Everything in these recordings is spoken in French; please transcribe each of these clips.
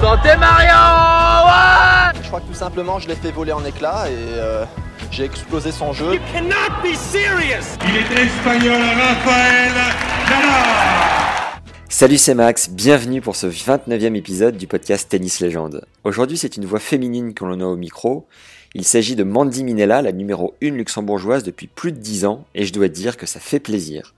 Santé Mario ouais Je crois que tout simplement, je l'ai fait voler en éclats et euh, j'ai explosé son jeu. cannot be serious Il est espagnol, Raphaël Nadal Salut, c'est Max, bienvenue pour ce 29e épisode du podcast Tennis Légende. Aujourd'hui, c'est une voix féminine que l'on a au micro. Il s'agit de Mandy Minella, la numéro 1 luxembourgeoise depuis plus de 10 ans, et je dois dire que ça fait plaisir.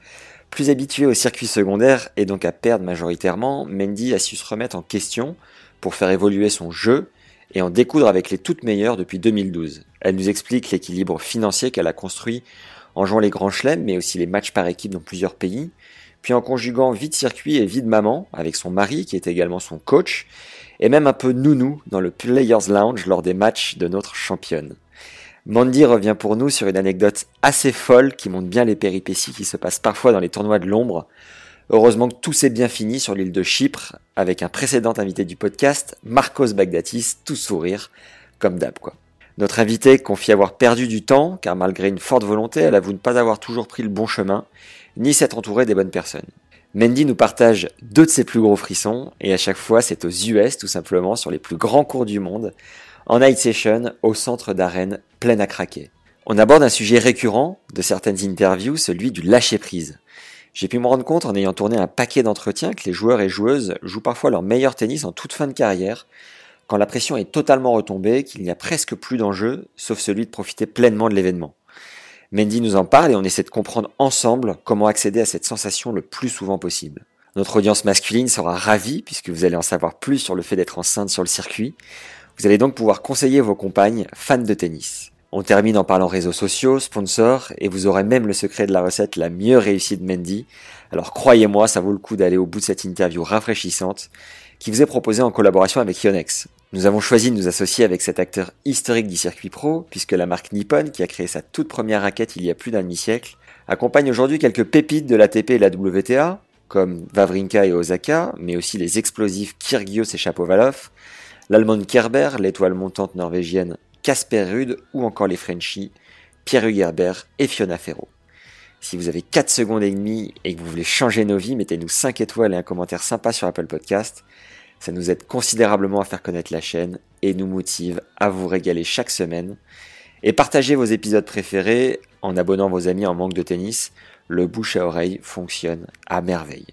Plus habituée au circuit secondaire et donc à perdre majoritairement, Mandy a su se remettre en question pour faire évoluer son jeu et en découdre avec les toutes meilleures depuis 2012. Elle nous explique l'équilibre financier qu'elle a construit en jouant les grands chelems, mais aussi les matchs par équipe dans plusieurs pays, puis en conjuguant vie circuit et vie maman avec son mari qui est également son coach, et même un peu nounou dans le Players Lounge lors des matchs de notre championne. Mandy revient pour nous sur une anecdote assez folle qui montre bien les péripéties qui se passent parfois dans les tournois de l'ombre. Heureusement que tout s'est bien fini sur l'île de Chypre avec un précédent invité du podcast, Marcos Bagdatis, tout sourire, comme d'hab quoi. Notre invité confie avoir perdu du temps car malgré une forte volonté, elle avoue ne pas avoir toujours pris le bon chemin, ni s'être entourée des bonnes personnes. Mandy nous partage deux de ses plus gros frissons et à chaque fois c'est aux US tout simplement sur les plus grands cours du monde en night session au centre d'arène pleine à craquer. On aborde un sujet récurrent de certaines interviews, celui du lâcher prise. J'ai pu me rendre compte en ayant tourné un paquet d'entretiens que les joueurs et joueuses jouent parfois leur meilleur tennis en toute fin de carrière, quand la pression est totalement retombée, qu'il n'y a presque plus d'enjeu, sauf celui de profiter pleinement de l'événement. Mandy nous en parle et on essaie de comprendre ensemble comment accéder à cette sensation le plus souvent possible. Notre audience masculine sera ravie puisque vous allez en savoir plus sur le fait d'être enceinte sur le circuit. Vous allez donc pouvoir conseiller vos compagnes fans de tennis. On termine en parlant réseaux sociaux, sponsors, et vous aurez même le secret de la recette la mieux réussie de Mandy. Alors croyez-moi, ça vaut le coup d'aller au bout de cette interview rafraîchissante qui vous est proposée en collaboration avec Yonex. Nous avons choisi de nous associer avec cet acteur historique du circuit pro, puisque la marque Nippon, qui a créé sa toute première raquette il y a plus d'un demi-siècle, accompagne aujourd'hui quelques pépites de l'ATP et la WTA, comme Vavrinka et Osaka, mais aussi les explosifs Kyrgios et Chapovalov, l'allemande Kerber, l'étoile montante norvégienne Casper Ruud ou encore les Frenchies Pierre Hugerbert et Fiona Ferro. Si vous avez 4 secondes et demie et que vous voulez changer nos vies, mettez-nous 5 étoiles et un commentaire sympa sur Apple Podcast. Ça nous aide considérablement à faire connaître la chaîne et nous motive à vous régaler chaque semaine. Et partagez vos épisodes préférés en abonnant vos amis en manque de tennis. Le bouche à oreille fonctionne à merveille.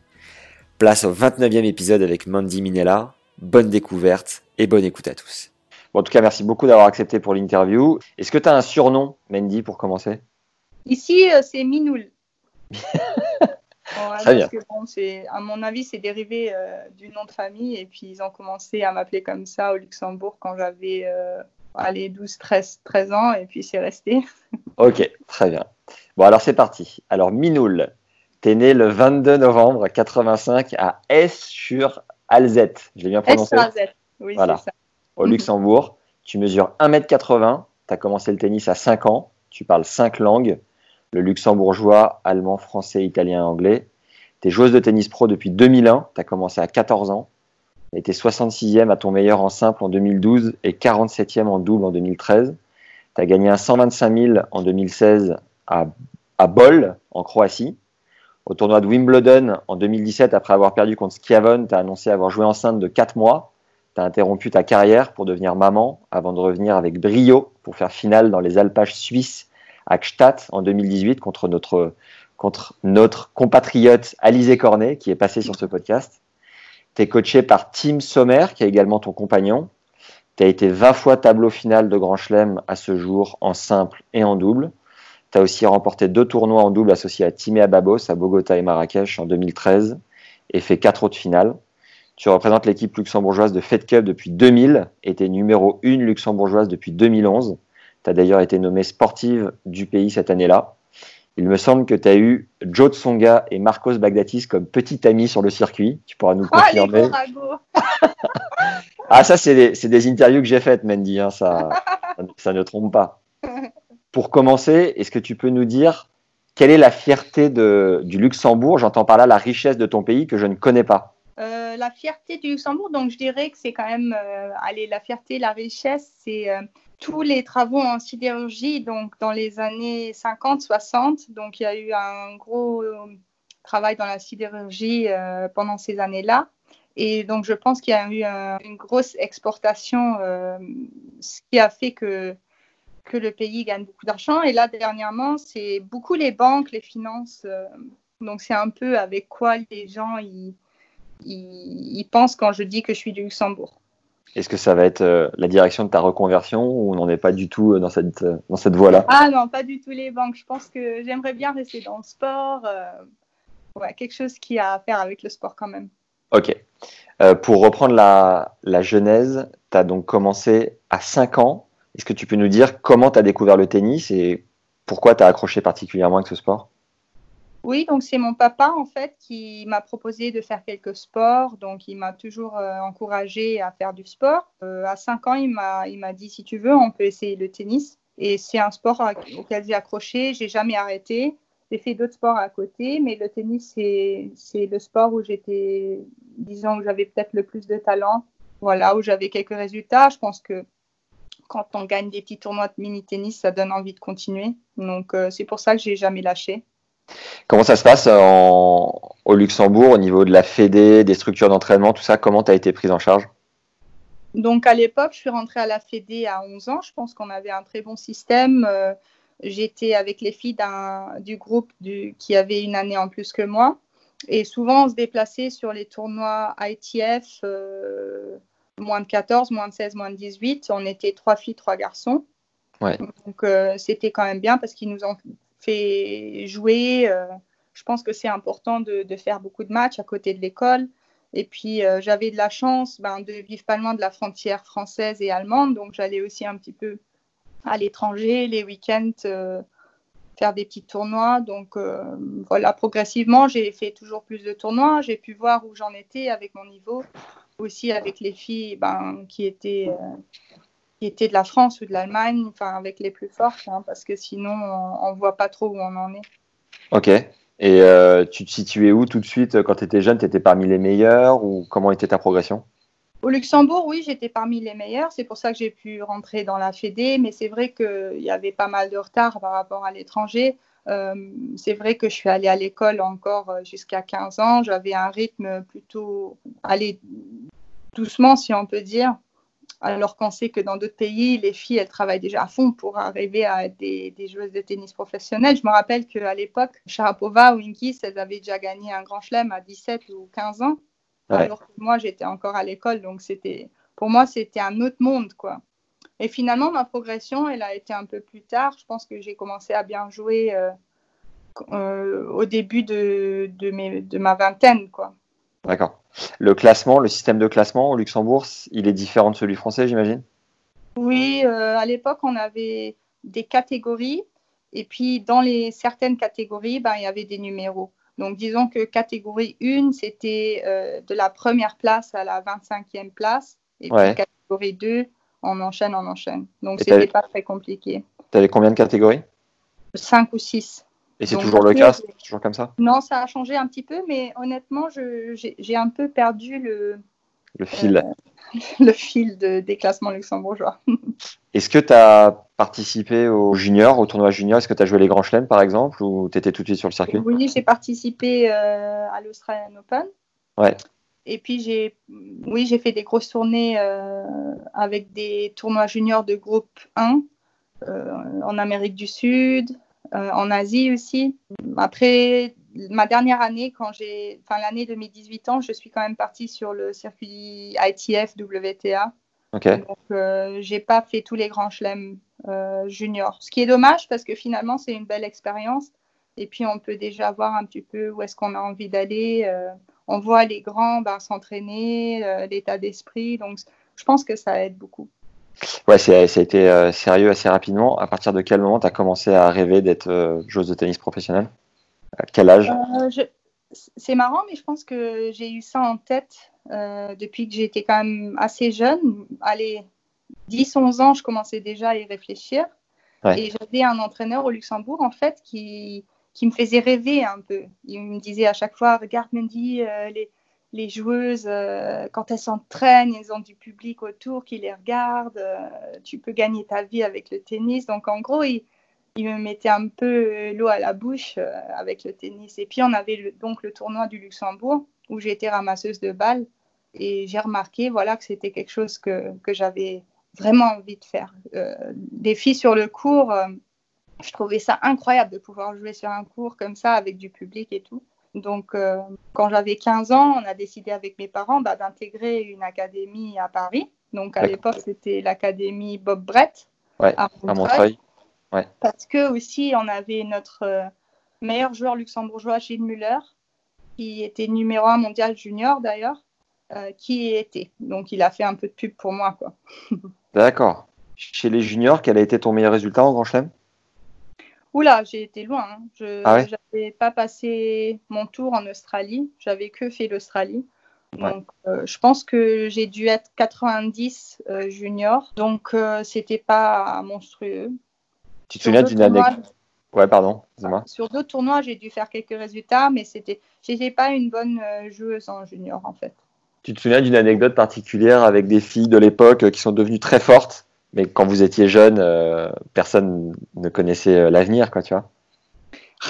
Place au 29e épisode avec Mandy Minella. Bonne découverte et bonne écoute à tous. Bon, en tout cas, merci beaucoup d'avoir accepté pour l'interview. Est-ce que tu as un surnom, Mandy, pour commencer? Ici, euh, c'est Minoul. Bon, parce que, bon, c'est- à mon avis, c'est dérivé euh, du nom de famille. Et puis, ils ont commencé à m'appeler comme ça au Luxembourg quand j'avais euh, allez, 12, 13, 13 ans. Et puis, c'est resté. Ok, très bien. Bon, alors c'est parti. Alors, Minoul, t'es né le 22 novembre 85 à S sur Alzette. Je l'ai bien prononcé? S-A-Z. Oui, Voilà. c'est ça. Au Mhm. Luxembourg. Tu mesures 1m80, tu as commencé le tennis à 5 ans, tu parles 5 langues, le luxembourgeois, allemand, français, italien, anglais. Tu es joueuse de tennis pro depuis 2001, tu as commencé à 14 ans, et tu es 66e à ton meilleur en simple en 2012 et 47e en double en 2013. Tu as gagné un 125 000 en 2016 à, à Bol, en Croatie. Au tournoi de Wimbledon en 2017, après avoir perdu contre Schiavone, tu as annoncé avoir joué enceinte de 4 mois. Tu as interrompu ta carrière pour devenir maman avant de revenir avec brio pour faire finale dans les alpages suisses à Gstaad en 2018 contre notre, contre notre compatriote Alizé Cornet qui est passé sur ce podcast. Tu es coaché par Tim Sommer qui est également ton compagnon. Tu as été 20 fois tableau final de Grand Chelem à ce jour en simple et en double. Tu as aussi remporté deux tournois en double associés à Timé Ababos à Bogota et Marrakech en 2013 et fait quatre autres finales. Tu représentes l'équipe luxembourgeoise de Fed Cup depuis 2000 et tu es numéro 1 luxembourgeoise depuis 2011. Tu as d'ailleurs été nommée sportive du pays cette année-là. Il me semble que tu as eu Joe Tsonga et Marcos Bagdatis comme petits amis sur le circuit. Tu pourras nous confirmer. ah, ça, c'est des, des, interviews que j'ai faites, Mandy. Hein, ça, ça ne trompe pas. Pour commencer, est-ce que tu peux nous dire quelle est la fierté de, du Luxembourg? J'entends par là la richesse de ton pays que je ne connais pas. Euh, la fierté du Luxembourg, donc je dirais que c'est quand même, euh, allez, la fierté, la richesse, c'est euh, tous les travaux en sidérurgie, donc dans les années 50-60. Donc il y a eu un gros travail dans la sidérurgie pendant ces années-là. Et donc je pense qu'il y a eu une grosse exportation, ce qui a fait que que le pays gagne beaucoup d'argent. Et là, dernièrement, c'est beaucoup les banques, les finances. donc, c'est un peu avec quoi les gens ils, ils, pensent quand je dis que je suis du Luxembourg. Est-ce que ça va être euh, la direction de ta reconversion ou on n'en est pas du tout euh, dans cette, euh, dans cette voie-là? Ah non, pas du tout les banques. Je pense que j'aimerais bien rester dans le sport. ouais, quelque chose qui a à faire avec le sport quand même. Ok. pour reprendre la, la genèse, tu as donc commencé à 5 ans. Est-ce que tu peux nous dire comment tu as découvert le tennis et pourquoi tu as accroché particulièrement avec ce sport? Oui, donc c'est mon papa en fait qui m'a proposé de faire quelques sports. Donc il m'a toujours euh, encouragé à faire du sport. Euh, à 5 ans, il m'a, il m'a dit si tu veux, on peut essayer le tennis. Et c'est un sport auquel j'ai accroché. J'ai jamais arrêté. J'ai fait d'autres sports à côté, mais le tennis c'est, c'est le sport où j'étais, disons, où j'avais peut-être le plus de talent. Voilà, où j'avais quelques résultats. Je pense que quand on gagne des petits tournois de mini tennis, ça donne envie de continuer. Donc euh, c'est pour ça que j'ai jamais lâché. Comment ça se passe au Luxembourg au niveau de la Fédé, des structures d'entraînement, tout ça? Comment tu as été prise en charge? Donc à l'époque, je suis rentrée à la Fédé à 11 ans. Je pense qu'on avait un très bon système. Euh, j'étais avec les filles du groupe qui avait une année en plus que moi. Et souvent, on se déplaçait sur les tournois ITF, euh, moins de 14, moins de 16, moins de 18. On était trois filles, trois garçons. Donc euh, c'était quand même bien parce qu'ils nous ont jouer. Euh, je pense que c'est important de, faire beaucoup de matchs à côté de l'école. Et puis, euh, j'avais de la chance ben, de vivre pas loin de la frontière française et allemande. Donc, j'allais aussi un petit peu à l'étranger, les week-ends, euh, faire des petits tournois. Donc, voilà, progressivement, j'ai fait toujours plus de tournois. J'ai pu voir où j'en étais avec mon niveau. Aussi avec les filles ben, qui étaient qui étaient de la France ou de l'Allemagne, enfin avec les plus fortes, hein, parce que sinon on ne voit pas trop où on en est. Ok. Et euh, tu te situais où tout de suite quand tu étais jeune? Tu étais parmi les meilleurs ou comment était ta progression? Au Luxembourg, oui, j'étais parmi les meilleurs. C'est pour ça que j'ai pu rentrer dans la Fédé. Mais c'est vrai qu'il y avait pas mal de retard par rapport à l'étranger. Euh, c'est vrai que je suis allée à l'école encore euh, jusqu'à 15 ans. J'avais un rythme plutôt aller doucement, si on peut dire alors qu'on sait que dans d'autres pays, les filles, elles travaillent déjà à fond pour arriver à être des, joueuses de tennis professionnelles. Je me rappelle qu'à l'époque, Sharapova ou Inkis, elles avaient déjà gagné un grand chelem à 17 ou 15 ans, alors que moi, j'étais encore à l'école. Donc, c'était, pour moi, c'était un autre monde, quoi. Et finalement, ma progression, elle a été un peu plus tard. Je pense que j'ai commencé à bien jouer euh, euh, au début de, de ma vingtaine, quoi. D'accord. Le classement, le système de classement au Luxembourg, il est différent de celui français, j'imagine? Oui, euh, à l'époque, on avait des catégories. Et puis, dans les certaines catégories, ben, il y avait des numéros. Donc, disons que catégorie 1, c'était euh, de la première place à la 25e place. Et puis, catégorie 2, on enchaîne, on enchaîne. Donc, ce n'était pas très compliqué. Tu avais combien de catégories? 5 ou 6. Et c'est toujours le cas C'est toujours comme ça Non, ça a changé un petit peu, mais honnêtement, j'ai un peu perdu le, le fil, euh, le fil de, des classements luxembourgeois. Est-ce que tu as participé au junior, au tournoi junior? Est-ce que tu as joué les grands chelems, par exemple, ou tu étais tout de suite sur le circuit? Oui, j'ai participé euh, à l'Australian Open. Ouais. Et puis, j'ai oui, j'ai fait des grosses tournées euh, avec des tournois juniors de groupe 1 en Amérique du Sud, euh, en Asie aussi. Après ma dernière année, quand j'ai, enfin l'année de mes 18 ans, je suis quand même partie sur le circuit ITF WTA. Ok. Donc, euh, j'ai pas fait tous les grands chelems euh, juniors. Ce qui est dommage parce que finalement, c'est une belle expérience. Et puis, on peut déjà voir un petit peu où est-ce qu'on a envie d'aller. Euh, on voit les grands ben, s'entraîner, l'état d'esprit. Donc, je pense que ça aide beaucoup. Ouais, c'est- ça a été euh, sérieux assez rapidement. À partir de quel moment tu as commencé à rêver d'être euh, joueuse de tennis professionnelle? À quel âge? Euh, je- C'est marrant, mais je pense que j'ai eu ça en tête depuis que j'étais quand même assez jeune. Allez, 10-11 ans, je commençais déjà à y réfléchir. Ouais. Et j'avais un entraîneur au Luxembourg, en fait, qui, qui me faisait rêver un peu. Il me disait à chaque fois, regarde Mandy, euh, les, les joueuses, euh, quand elles s'entraînent, elles ont du public autour qui les regarde, euh, tu peux gagner ta vie avec le tennis. Donc, en gros, il, me mettait un peu l'eau à la bouche euh, avec le tennis. Et puis, on avait le- donc le tournoi du Luxembourg, où été ramasseuse de balles. Et j'ai remarqué voilà, que c'était quelque chose que, que j'avais vraiment envie de faire. Euh, des filles sur le cours, euh, je trouvais ça incroyable de pouvoir jouer sur un cours comme ça avec du public et tout. Donc, euh, quand j'avais 15 ans, on a décidé avec mes parents bah, d'intégrer une académie à Paris. Donc, à l'époque, c'était l'académie Bob Brett Ouais, à à Montreuil. Parce que aussi, on avait notre euh, meilleur joueur luxembourgeois, Gilles Muller, qui était numéro un mondial junior d'ailleurs, euh, qui y était. Donc, il a fait un peu de pub pour moi. Quoi. D'accord. Chez les juniors, quel a été ton meilleur résultat en Grand Chelem? Oula, j'ai été loin. hein. Je Ah ouais? n'avais pas passé mon tour en Australie. J'avais que fait l'Australie. Ouais. Donc, euh, je pense que j'ai dû être 90 euh, junior. Donc, euh, c'était pas monstrueux. Tu te Sur souviens d'autres d'une tournois- anecdote Ouais, pardon, dis-moi. Sur d'autres tournois, j'ai dû faire quelques résultats, mais c'était, j'étais pas une bonne euh, joueuse en junior en fait. Tu te souviens d'une anecdote particulière avec des filles de l'époque qui sont devenues très fortes, mais quand vous étiez jeune, euh, personne ne connaissait euh, l'avenir, quoi, tu vois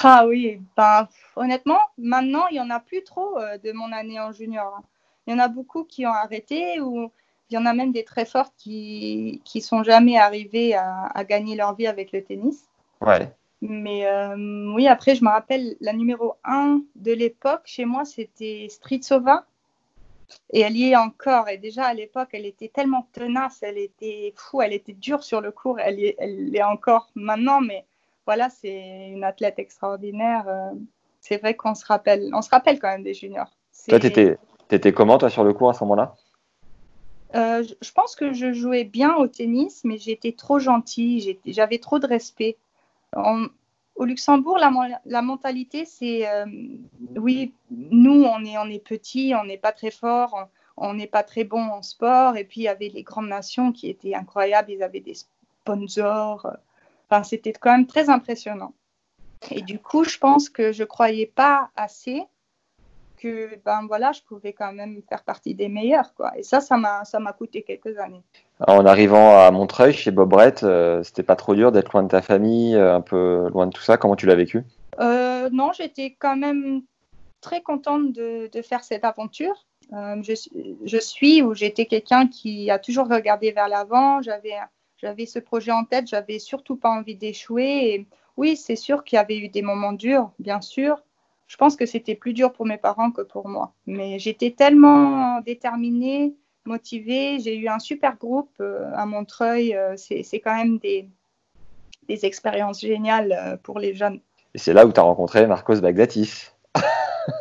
Ah oui, ben, honnêtement, maintenant, il y en a plus trop euh, de mon année en junior. hein. Il y en a beaucoup qui ont arrêté ou il y en a même des très fortes qui qui sont jamais arrivées à, à gagner leur vie avec le tennis. Ouais. Mais euh, oui, après, je me rappelle, la numéro 1 de l'époque, chez moi, c'était Stritsova. Et elle y est encore. Et déjà, à l'époque, elle était tellement tenace, elle était fou, elle était dure sur le court. Elle y est, elle l'est encore maintenant, mais voilà, c'est une athlète extraordinaire. euh, C'est vrai qu'on se rappelle, on se rappelle quand même des juniors. Toi, t'étais, t'étais comment, toi, sur le cours à ce moment-là? Euh, je- pense que je jouais bien au tennis, mais j'étais trop gentille, j'avais trop de respect. Au Luxembourg, la, mentalité, c'est euh, oui, nous, on est, on petits, on n'est pas très fort, on n'est pas très bon en sport. Et puis, il y avait les grandes nations qui étaient incroyables, ils avaient des sponsors. Enfin, c'était quand même très impressionnant. Et du coup, je pense que je croyais pas assez que ben voilà, je pouvais quand même faire partie des meilleurs quoi. Et ça, ça m'a ça m'a coûté quelques années. En arrivant à Montreuil, chez Bob Brett, euh, c'était pas trop dur d'être loin de ta famille, euh, un peu loin de tout ça Comment tu l'as vécu? Euh, non, j'étais quand même très contente de, de faire cette aventure. Euh, je, suis- je suis ou j'étais quelqu'un qui a toujours regardé vers l'avant. J'avais j'avais ce projet en tête. J'avais surtout pas envie d'échouer. Et oui, c'est sûr qu'il y avait eu des moments durs, bien sûr. Je pense que c'était plus dur pour mes parents que pour moi. Mais j'étais tellement déterminée, motivée. J'ai eu un super groupe euh, à Montreuil. Euh, c'est quand même des, des expériences géniales euh, pour les jeunes. Et c'est là où tu as rencontré Marcos Bagdatis.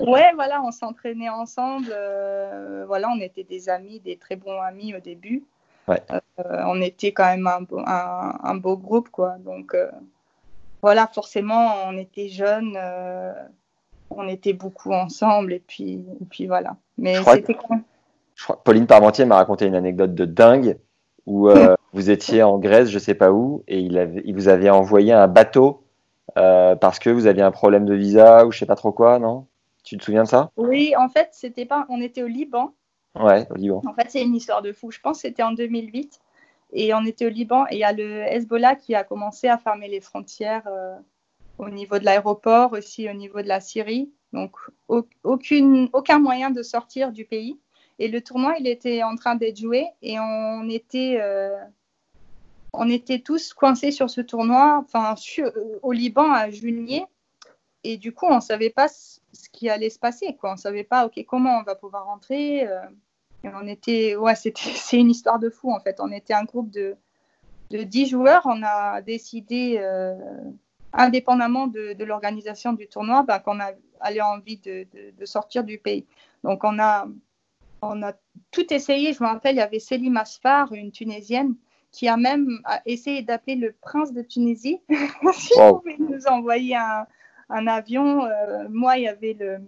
Ouais, voilà, on s'entraînait ensemble. euh, voilà, on était des amis, des très bons amis au début. Ouais. Euh, on était quand même un beau, un, un beau groupe, quoi. Donc, euh, voilà, forcément, on était jeunes, on était beaucoup ensemble, et puis, et puis voilà. Mais c'était quand. Je crois- Pauline Parmentier m'a raconté une anecdote de dingue où euh, vous étiez en Grèce, je sais pas où, et il, avait, il vous avait envoyé un bateau euh, parce que vous aviez un problème de visa ou je sais pas trop quoi, non? Tu te souviens de ça? Oui, en fait, c'était pas. On était au Liban. Ouais, au Liban. En fait, c'est une histoire de fou. Je pense que c'était en 2008. Et on était au Liban et il y a le Hezbollah qui a commencé à fermer les frontières euh, au niveau de l'aéroport, aussi au niveau de la Syrie. Donc, au- aucune, aucun moyen de sortir du pays. Et le tournoi, il était en train d'être joué et on était, euh, on était tous coincés sur ce tournoi, enfin, euh, au Liban à Junier. Et du coup, on ne savait pas ce qui allait se passer. Quoi. On ne savait pas, OK, comment on va pouvoir rentrer. euh, on était, ouais, c'est une histoire de fou en fait. On était un groupe de, de 10 joueurs. On a décidé, indépendamment de, l'organisation du tournoi, bah, qu'on avait envie de, sortir du pays. Donc on a, on a tout essayé. Je me rappelle, il y avait Céline Asfar, une Tunisienne, qui a même essayé d'appeler le prince de Tunisie. si pouvait nous envoyer un, un avion. Euh, moi, il y avait le,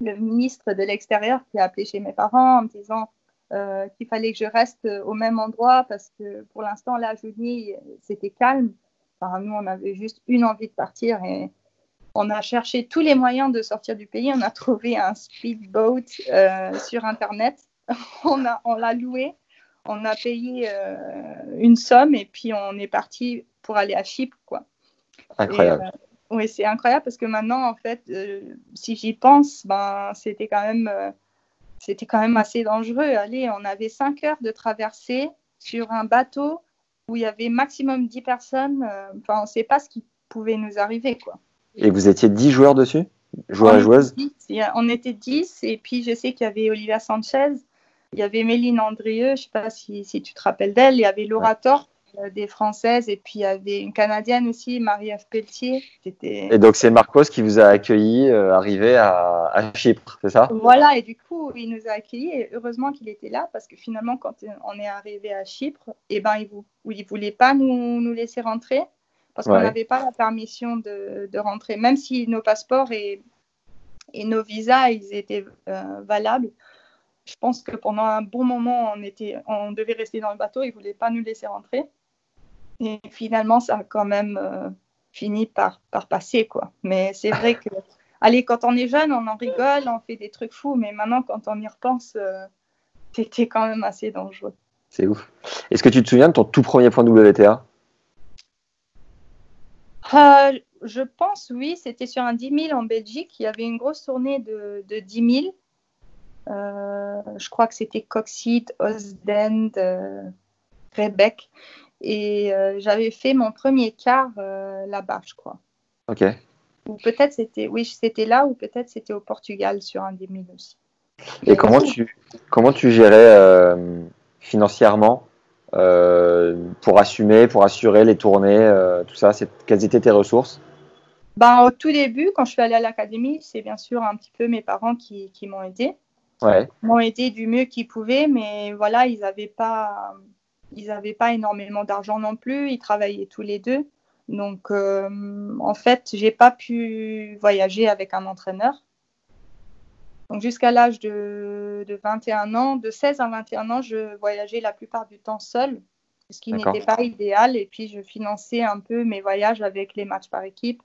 le ministre de l'Extérieur qui a appelé chez mes parents en me disant euh, qu'il fallait que je reste au même endroit parce que pour l'instant, là, Jouni, c'était calme. Enfin, nous, on avait juste une envie de partir et on a cherché tous les moyens de sortir du pays. On a trouvé un speedboat euh, sur Internet. on, l'a loué. On a payé euh, une somme et puis on est parti pour aller à Chypre. Quoi. Incroyable. oui, c'est incroyable parce que maintenant, en fait, si j'y pense, ben, c'était quand même c'était quand même assez dangereux. Allez, on avait 5 heures de traversée sur un bateau où il y avait maximum 10 personnes. Euh, enfin, on ne sait pas ce qui pouvait nous arriver. Quoi. Et vous étiez 10 joueurs dessus? Joueurs et joueuses? On était 10. Et puis, je sais qu'il y avait Olivia Sanchez, il y avait Méline Andrieux, je ne sais pas si, si, tu te rappelles d'elle, il y avait Laura Thorpe, euh, des Françaises, et puis il y avait une Canadienne aussi, Marie-Ève Pelletier. Et donc c'est Marcos qui vous a accueilli, euh, arrivé à, Chypre, c'est ça? Voilà, et du coup il nous a accueillis, et heureusement qu'il était là, parce que finalement quand on est arrivé à Chypre, et eh ben, il ne voulait pas nous, nous, laisser rentrer, parce qu'on n'avait pas la permission de, de, rentrer, même si nos passeports et, et nos visas, ils étaient euh, valables. Je pense que pendant un bon moment, on, était, on devait rester dans le bateau, ils ne voulaient pas nous laisser rentrer. Et finalement, ça a quand même euh, fini par, par passer, quoi. Mais c'est vrai que, allez, quand on est jeune, on en rigole, on fait des trucs fous, mais maintenant, quand on y repense, euh, c'était quand même assez dangereux. C'est ouf. Est-ce que tu te souviens de ton tout premier point WTA euh, Je pense, oui, c'était sur un 10 000 en Belgique. Il y avait une grosse tournée de, de 10 000. je crois que c'était Coxide, Osdend, Rebec. Et euh, j'avais fait mon premier quart euh, là-bas, je crois. Ok. Ou peut-être c'était, oui, c'était là, ou peut-être c'était au Portugal sur un des aussi. Et comment tu, comment tu gérais euh, financièrement pour assumer, pour assurer les tournées, tout ça? Quelles étaient tes ressources? Ben, Au tout début, quand je suis allée à l'académie, c'est bien sûr un petit peu mes parents qui, qui m'ont aidé. Ouais. M'ont aidé du mieux qu'ils pouvaient, mais voilà, ils n'avaient pas ils n'avaient pas énormément d'argent non plus, ils travaillaient tous les deux. Donc, euh, en fait, j'ai pas pu voyager avec un entraîneur. Donc, jusqu'à l'âge de, 21 ans, de 16 à 21 ans, je voyageais la plupart du temps seul, ce qui n'était pas idéal. Et puis, je finançais un peu mes voyages avec les matchs par équipe,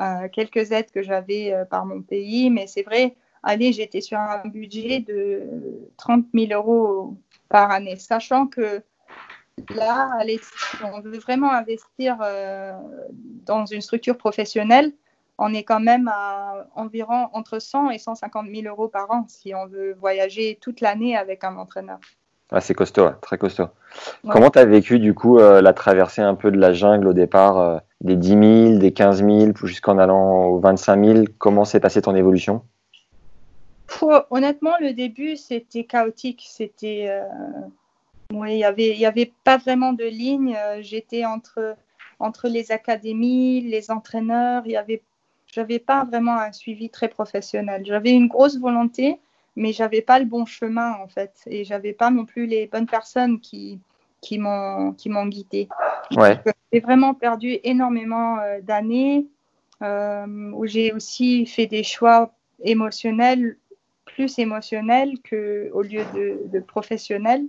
euh, quelques aides que j'avais euh, par mon pays. Mais c'est vrai, allez, j'étais sur un budget de 30 000 euros par année, sachant que là, allez, si on veut vraiment investir euh, dans une structure professionnelle, on est quand même à environ entre 100 et 150 000 euros par an si on veut voyager toute l'année avec un entraîneur. c'est costaud, très costaud. Comment tu as vécu du coup euh, la traversée un peu de la jungle au départ, euh, des 10 000, des 15 000, jusqu'en allant aux 25 000 Comment s'est passée ton évolution? Honnêtement, le début, c'était chaotique. C'était oui, il n'y avait, y avait pas vraiment de ligne. Euh, j'étais entre, entre les académies, les entraîneurs. Il y avait, j'avais pas vraiment un suivi très professionnel. J'avais une grosse volonté, mais j'avais pas le bon chemin en fait, et j'avais pas non plus les bonnes personnes qui qui m'ont qui m'ont guidée. Ouais. J'ai vraiment perdu énormément euh, d'années euh, où j'ai aussi fait des choix émotionnels, plus émotionnels que au lieu de, de professionnels.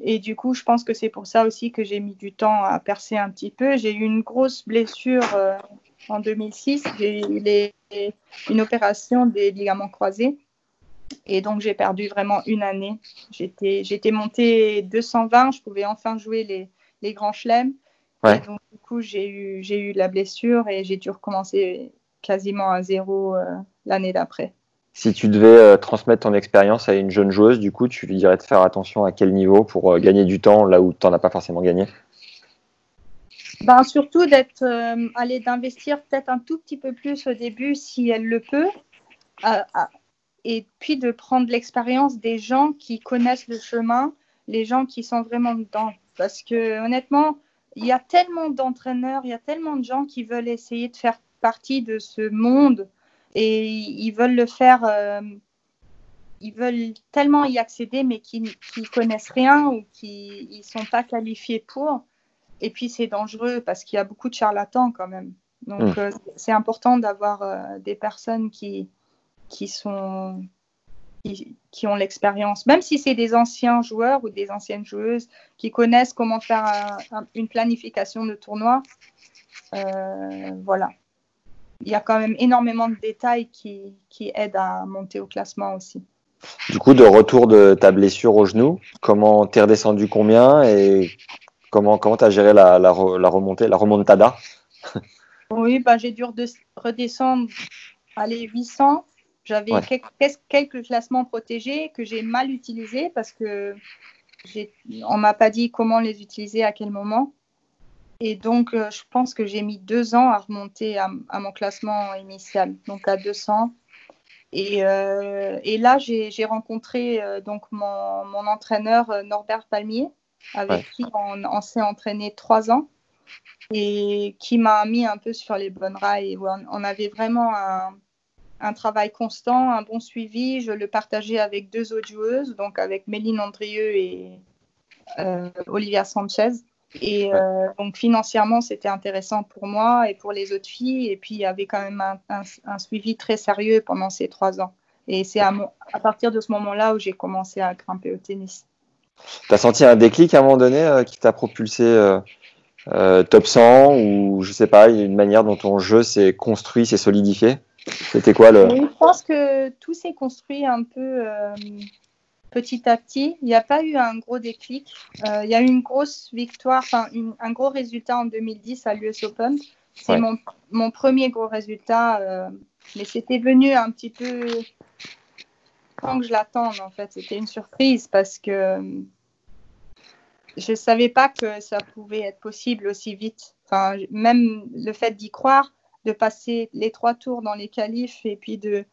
Et du coup, je pense que c'est pour ça aussi que j'ai mis du temps à percer un petit peu. J'ai eu une grosse blessure euh, en 2006. J'ai eu une opération des ligaments croisés. Et donc, j'ai perdu vraiment une année. J'étais montée 220. Je pouvais enfin jouer les, les grands chelems. Et donc, du coup, j'ai eu, eu la blessure et j'ai dû recommencer quasiment à zéro euh, l'année d'après. Si tu devais euh, transmettre ton expérience à une jeune joueuse, du coup, tu lui dirais de faire attention à quel niveau pour euh, gagner du temps là où tu n'en as pas forcément gagné? Ben, Surtout d'être, euh, d'investir peut-être un tout petit peu plus au début si elle le peut. et puis de prendre l'expérience des gens qui connaissent le chemin, les gens qui sont vraiment dedans. Parce que honnêtement, il y a tellement d'entraîneurs, il y a tellement de gens qui veulent essayer de faire partie de ce monde et ils veulent le faire, euh, ils veulent tellement y accéder, mais qui ne connaissent rien ou qui ne sont pas qualifiés pour. Et puis c'est dangereux parce qu'il y a beaucoup de charlatans quand même. Donc, hmm. euh, c'est important d'avoir euh, des personnes qui, qui, sont, qui, ont l'expérience, même si c'est des anciens joueurs ou des anciennes joueuses qui connaissent comment faire une planification de tournoi. Euh, voilà. Il y a quand même énormément de détails qui, qui aident à monter au classement aussi. Du coup, de retour de ta blessure au genou, comment t'es redescendu combien et comment tu as géré la, la, la remontée, la remontada? Oui, bah, j'ai dû redescendre les 800. J'avais quelques, classements protégés que j'ai mal utilisés parce que on m'a pas dit comment les utiliser à quel moment. Et donc, euh, je pense que j'ai mis deux ans à remonter à, mon classement initial, donc à 200. Et, euh, et là, j'ai rencontré euh, donc mon, mon, entraîneur Norbert Palmier, avec qui on, on s'est entraîné trois ans et qui m'a mis un peu sur les bonnes rails. On, avait vraiment un, travail constant, un bon suivi. Je le partageais avec deux autres joueuses, donc avec Méline Andrieux et Olivia Sanchez. Et euh, donc financièrement, c'était intéressant pour moi et pour les autres filles. Et puis, il y avait quand même un, suivi très sérieux pendant ces trois ans. Et c'est à, à, partir de ce moment-là où j'ai commencé à grimper au tennis. Tu as senti un déclic à un moment donné euh, qui t'a propulsé euh, top 100 ou je sais pas, une manière dont ton jeu s'est construit, s'est solidifié? C'était quoi le Je pense que tout s'est construit un peu petit à petit. Il n'y a pas eu un gros déclic. Euh, il y a eu une grosse victoire, enfin un gros résultat en 2010 à l'US Open. C'est mon, mon, premier gros résultat, mais c'était venu un petit peu sans que je l'attende en fait. C'était une surprise parce que je ne savais pas que ça pouvait être possible aussi vite. Enfin, même le fait d'y croire, de passer les trois tours dans les qualifs et puis de,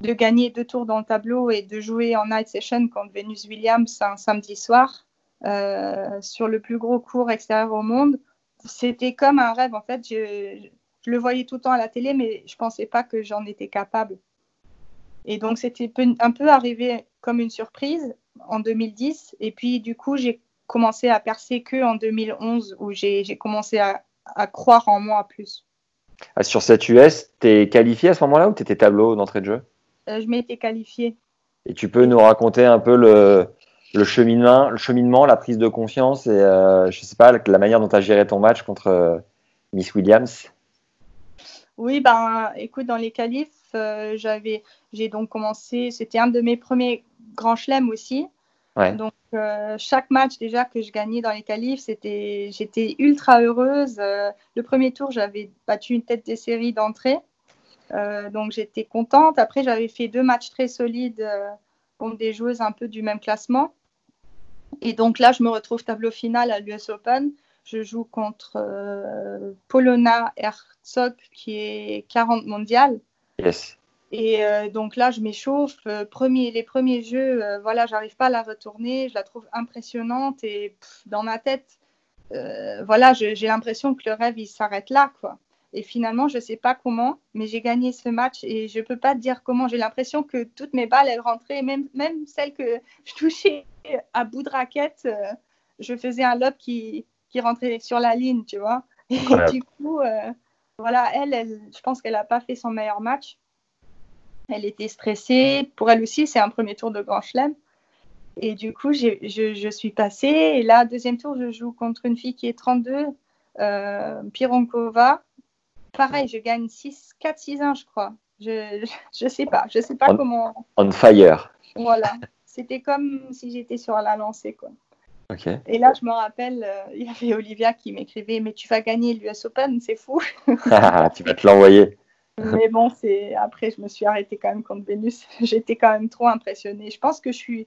de gagner deux tours dans le tableau et de jouer en night session contre Venus Williams un samedi soir euh, sur le plus gros cours extérieur au monde, c'était comme un rêve. En fait, je, le voyais tout le temps à la télé, mais je ne pensais pas que j'en étais capable. Et donc, c'était un peu arrivé comme une surprise en 2010. Et puis, du coup, j'ai commencé à percer que en 2011 où j'ai commencé à, croire en moi plus. Ah, sur cette US, tu es qualifié à ce moment-là ou tu étais tableau d'entrée de jeu? Je m'étais qualifié. Et tu peux nous raconter un peu le, le, cheminement, le cheminement, la prise de confiance et euh, je sais pas, la manière dont tu as géré ton match contre euh, Miss Williams? Oui, ben écoute, dans les qualifs, j'avais, j'ai donc commencé, c'était un de mes premiers grands chelems aussi. Donc, euh, chaque match déjà que je gagnais dans les qualifs, c'était, j'étais ultra heureuse. Euh, le premier tour, j'avais battu une tête des séries d'entrée. Euh, donc, j'étais contente. Après, j'avais fait deux matchs très solides contre des joueuses un peu du même classement. Et donc là, je me retrouve tableau final à l'US Open. Je joue contre Polona Herzog, qui est 40 mondiale. Yes. Et euh, donc là, je m'échauffe. Euh, premier, les premiers jeux, euh, voilà, j'arrive pas à la retourner. Je la trouve impressionnante et dans ma tête, voilà, j'ai l'impression que le rêve il s'arrête là, quoi. Et finalement, je sais pas comment, mais j'ai gagné ce match et je peux pas te dire comment. J'ai l'impression que toutes mes balles elles rentraient, même même celles que je touchais à bout de raquette, je faisais un lob qui qui rentrait sur la ligne, tu vois. Et du coup, voilà, elle, elle, je pense qu'elle a pas fait son meilleur match. Elle était stressée. Pour elle aussi, c'est un premier tour de Grand Chelem. Et du coup, je, je, suis passée. Et là, deuxième tour, je joue contre une fille qui est 32, euh, Pironkova. Pareil, je gagne 4-6-1, je crois. Je ne sais pas. Je sais pas comment. On fire. Voilà. C'était comme si j'étais sur la lancée, quoi. Et là, je me rappelle, euh, il y avait Olivia qui m'écrivait Mais tu vas gagner l'US Open, c'est fou. Ah, tu vas te l'envoyer. Mais bon, c'est après, je me suis arrêtée quand même contre Vénus. J'étais quand même trop impressionnée. Je pense que je suis,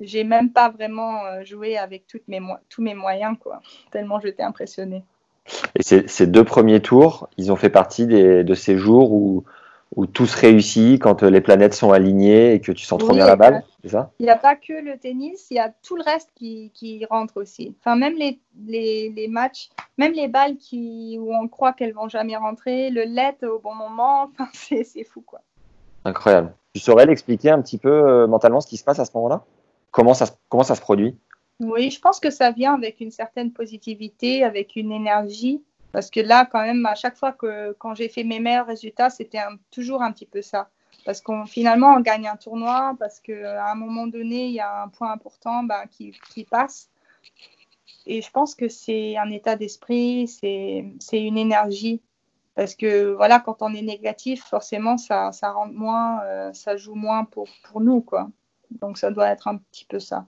j'ai même pas vraiment euh, joué avec toutes mes tous mes moyens, quoi. Tellement j'étais impressionnée. Et ces, deux premiers tours, ils ont fait partie des, de ces jours où, où tout se réussit quand les planètes sont alignées et que tu sens trop Oui, bien la balle, exact. c'est ça? Il n'y a pas que le tennis, il y a tout le reste qui, qui rentre aussi. Enfin, même les, les, les matchs, même les balles qui, où on croit qu'elles vont jamais rentrer, le let au bon moment, enfin, c'est fou quoi. Incroyable. Tu saurais l'expliquer un petit peu euh, mentalement ce qui se passe à ce moment-là? Comment ça, comment ça se produit? Oui, je pense que ça vient avec une certaine positivité, avec une énergie. Parce que là, quand même, à chaque fois que quand j'ai fait mes meilleurs résultats, c'était toujours un petit peu ça. Parce qu'on finalement, on gagne un tournoi, parce qu'à un moment donné, il y a un point important ben, qui, qui passe. Et je pense que c'est un état d'esprit, c'est c'est une énergie. Parce que voilà, quand on est négatif, forcément, ça, ça rentre moins, euh, ça joue moins pour, pour nous. quoi. Donc ça doit être un petit peu ça.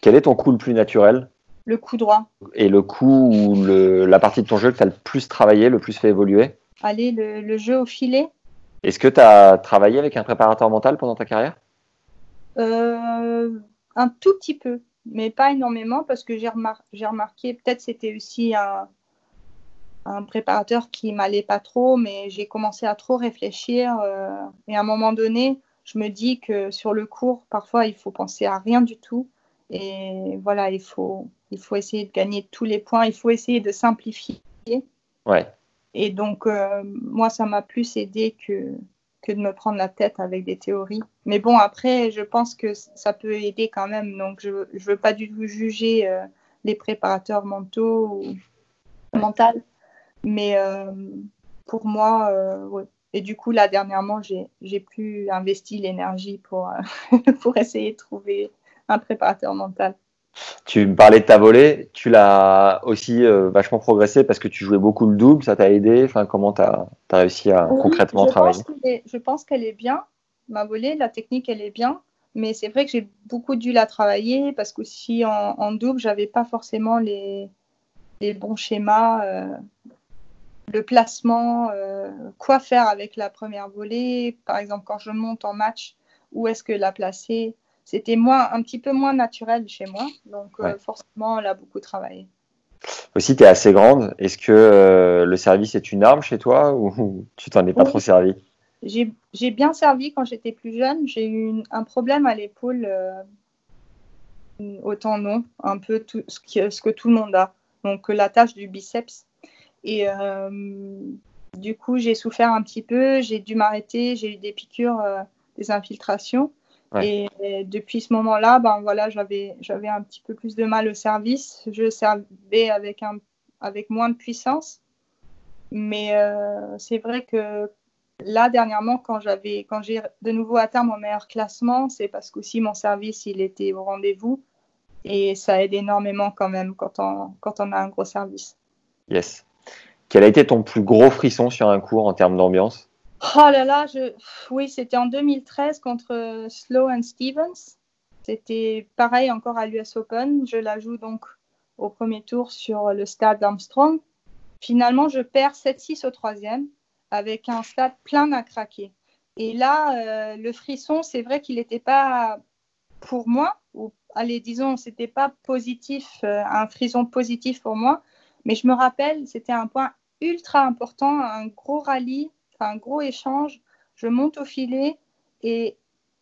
Quel est ton coup le plus naturel Le coup droit. et le coup ou la partie de ton jeu que tu as le plus travaillé, le plus fait évoluer Allez, le, le jeu au filet. Est-ce que tu as travaillé avec un préparateur mental pendant ta carrière Euh, un tout petit peu, mais pas énormément parce que j'ai remar- j'ai remarqué, peut-être c'était aussi un, un préparateur qui m'allait pas trop, mais j'ai commencé à trop réfléchir. euh, et à un moment donné, je me dis que sur le cours, parfois, il faut penser à rien du tout. Et voilà, il faut, il faut essayer de gagner tous les points, il faut essayer de simplifier. Ouais. Et donc, euh, moi, ça m'a plus aidé que, que de me prendre la tête avec des théories. Mais bon, après, je pense que ça peut aider quand même. Donc, je ne veux pas du tout juger euh, les préparateurs mentaux ou mentaux. Mais euh, pour moi, ouais. Et du coup, là, dernièrement, j'ai plus investi l'énergie pour, pour essayer de trouver un préparateur mental. Tu me parlais de ta volée, tu l'as aussi euh, vachement progressé parce que tu jouais beaucoup le double, ça t'a aidé enfin, Comment tu as, réussi à Oui, concrètement je travailler? pense qu'elle est- Je pense qu'elle est bien. Ma volée, la technique, elle est bien. Mais c'est vrai que j'ai beaucoup dû la travailler parce qu'aussi en, en double, j'avais pas forcément les, les bons schémas, euh, le placement, euh, quoi faire avec la première volée. Par exemple, quand je monte en match, où est-ce que la placer? C'était moins, un petit peu moins naturel chez moi. Donc, euh, forcément, elle a beaucoup travaillé. Aussi, tu es assez grande. Est-ce que euh, le service est une arme chez toi ou tu t'en es pas Oui. trop servi? J'ai bien servi quand j'étais plus jeune. J'ai eu une- un problème à l'épaule euh, au tendon, un peu tout, ce, qui- ce que tout le monde a. Donc la tâche du biceps. Et du coup, j'ai souffert un petit peu. J'ai dû m'arrêter. J'ai eu des piqûres, des infiltrations. Ouais. Et, et depuis ce moment-là, ben voilà, j'avais j'avais un petit peu plus de mal au service. Je servais avec un avec moins de puissance. Mais euh, c'est vrai que là, dernièrement, quand j'avais, quand j'ai de nouveau atteint mon meilleur classement, c'est parce qu'aussi mon service, il était au rendez-vous. Et ça aide énormément quand même quand on, quand on a un gros service. Yes. Quel a été ton plus gros frisson sur un cours en termes d'ambiance? Oh là là, oui, c'était en 2013 contre Slow and Stevens. C'était pareil encore à l'US Open. Je la joue donc au premier tour sur le stade Armstrong. Finalement, je perds 7-6 au troisième avec un stade plein à craquer. Et là, euh, le frisson, c'est vrai qu'il n'était pas pour moi, ou allez, disons, c'était pas positif, euh, un frisson positif pour moi, mais je me rappelle, c'était un point ultra important, un gros rallye, un gros échange. Je monte au filet et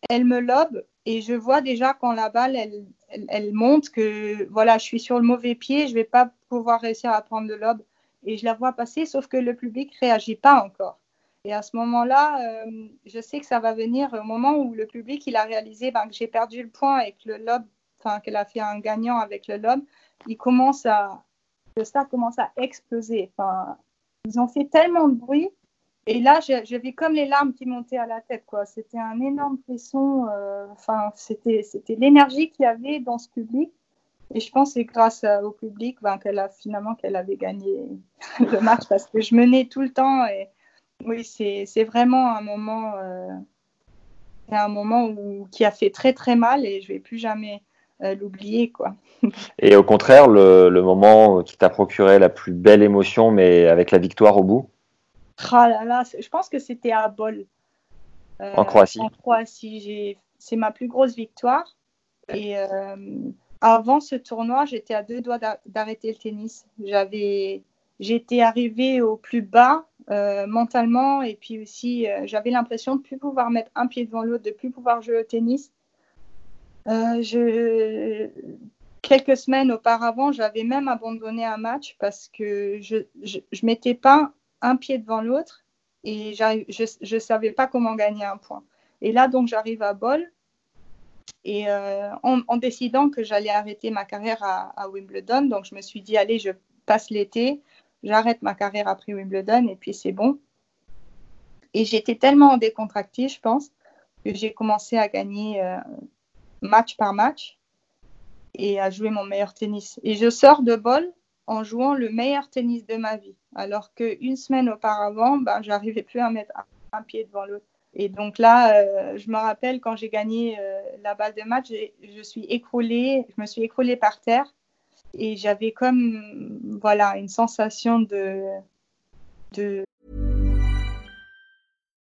elle me lobe et je vois déjà quand la balle, elle, monte que voilà, je suis sur le mauvais pied, je vais pas pouvoir réussir à prendre le lobe et je la vois passer, sauf que le public réagit pas encore. Et à ce moment-là, euh, je sais que ça va venir au moment où le public il a réalisé ben, que j'ai perdu le point et que le lobe, enfin qu'elle a fait un gagnant avec le lobe, il commence à, le stade commence à exploser. Enfin, ils ont fait tellement de bruit. Et là, j'avais comme les larmes qui montaient à la tête. quoi. C'était un énorme frisson. euh, Enfin, c'était c'était l'énergie qu'il y avait dans ce public. Et je pense que c'est grâce au public ben, qu'elle a finalement qu'elle avait gagné le match parce que je menais tout le temps. Et oui, c'est vraiment un moment, euh, un moment où, qui a fait très très mal et je vais plus jamais euh, l'oublier. Et au contraire, le moment qui t'a procuré la plus belle émotion, mais avec la victoire au bout Ah là là, je pense que c'était à Bol. Euh, En Croatie. En Croatie, c'est ma plus grosse victoire. Et euh, avant ce tournoi, j'étais à deux doigts d'a- d'arrêter le tennis. J'avais, j'étais arrivée au plus bas euh, mentalement. Et puis aussi, j'avais l'impression de plus pouvoir mettre un pied devant l'autre, de plus pouvoir jouer au tennis. Je... Quelques semaines auparavant, j'avais même abandonné un match parce que je ne mettais pas un pied devant l'autre et je ne savais pas comment gagner un point. Et là, donc, j'arrive à Bol. Et en, décidant que j'allais arrêter ma carrière à, à, Wimbledon, donc je me suis dit, allez, je passe l'été, j'arrête ma carrière après Wimbledon et puis c'est bon. Et j'étais tellement décontractée, je pense, que j'ai commencé à gagner euh, match par match et à jouer mon meilleur tennis. Et je sors de bol en jouant le meilleur tennis de ma vie, alors qu'une semaine auparavant, ben, j'arrivais plus à mettre un, pied devant l'autre. Et donc là, euh, je me rappelle quand j'ai gagné euh, la balle de match, je suis écroulée, je me suis écroulée par terre et j'avais comme voilà une sensation de de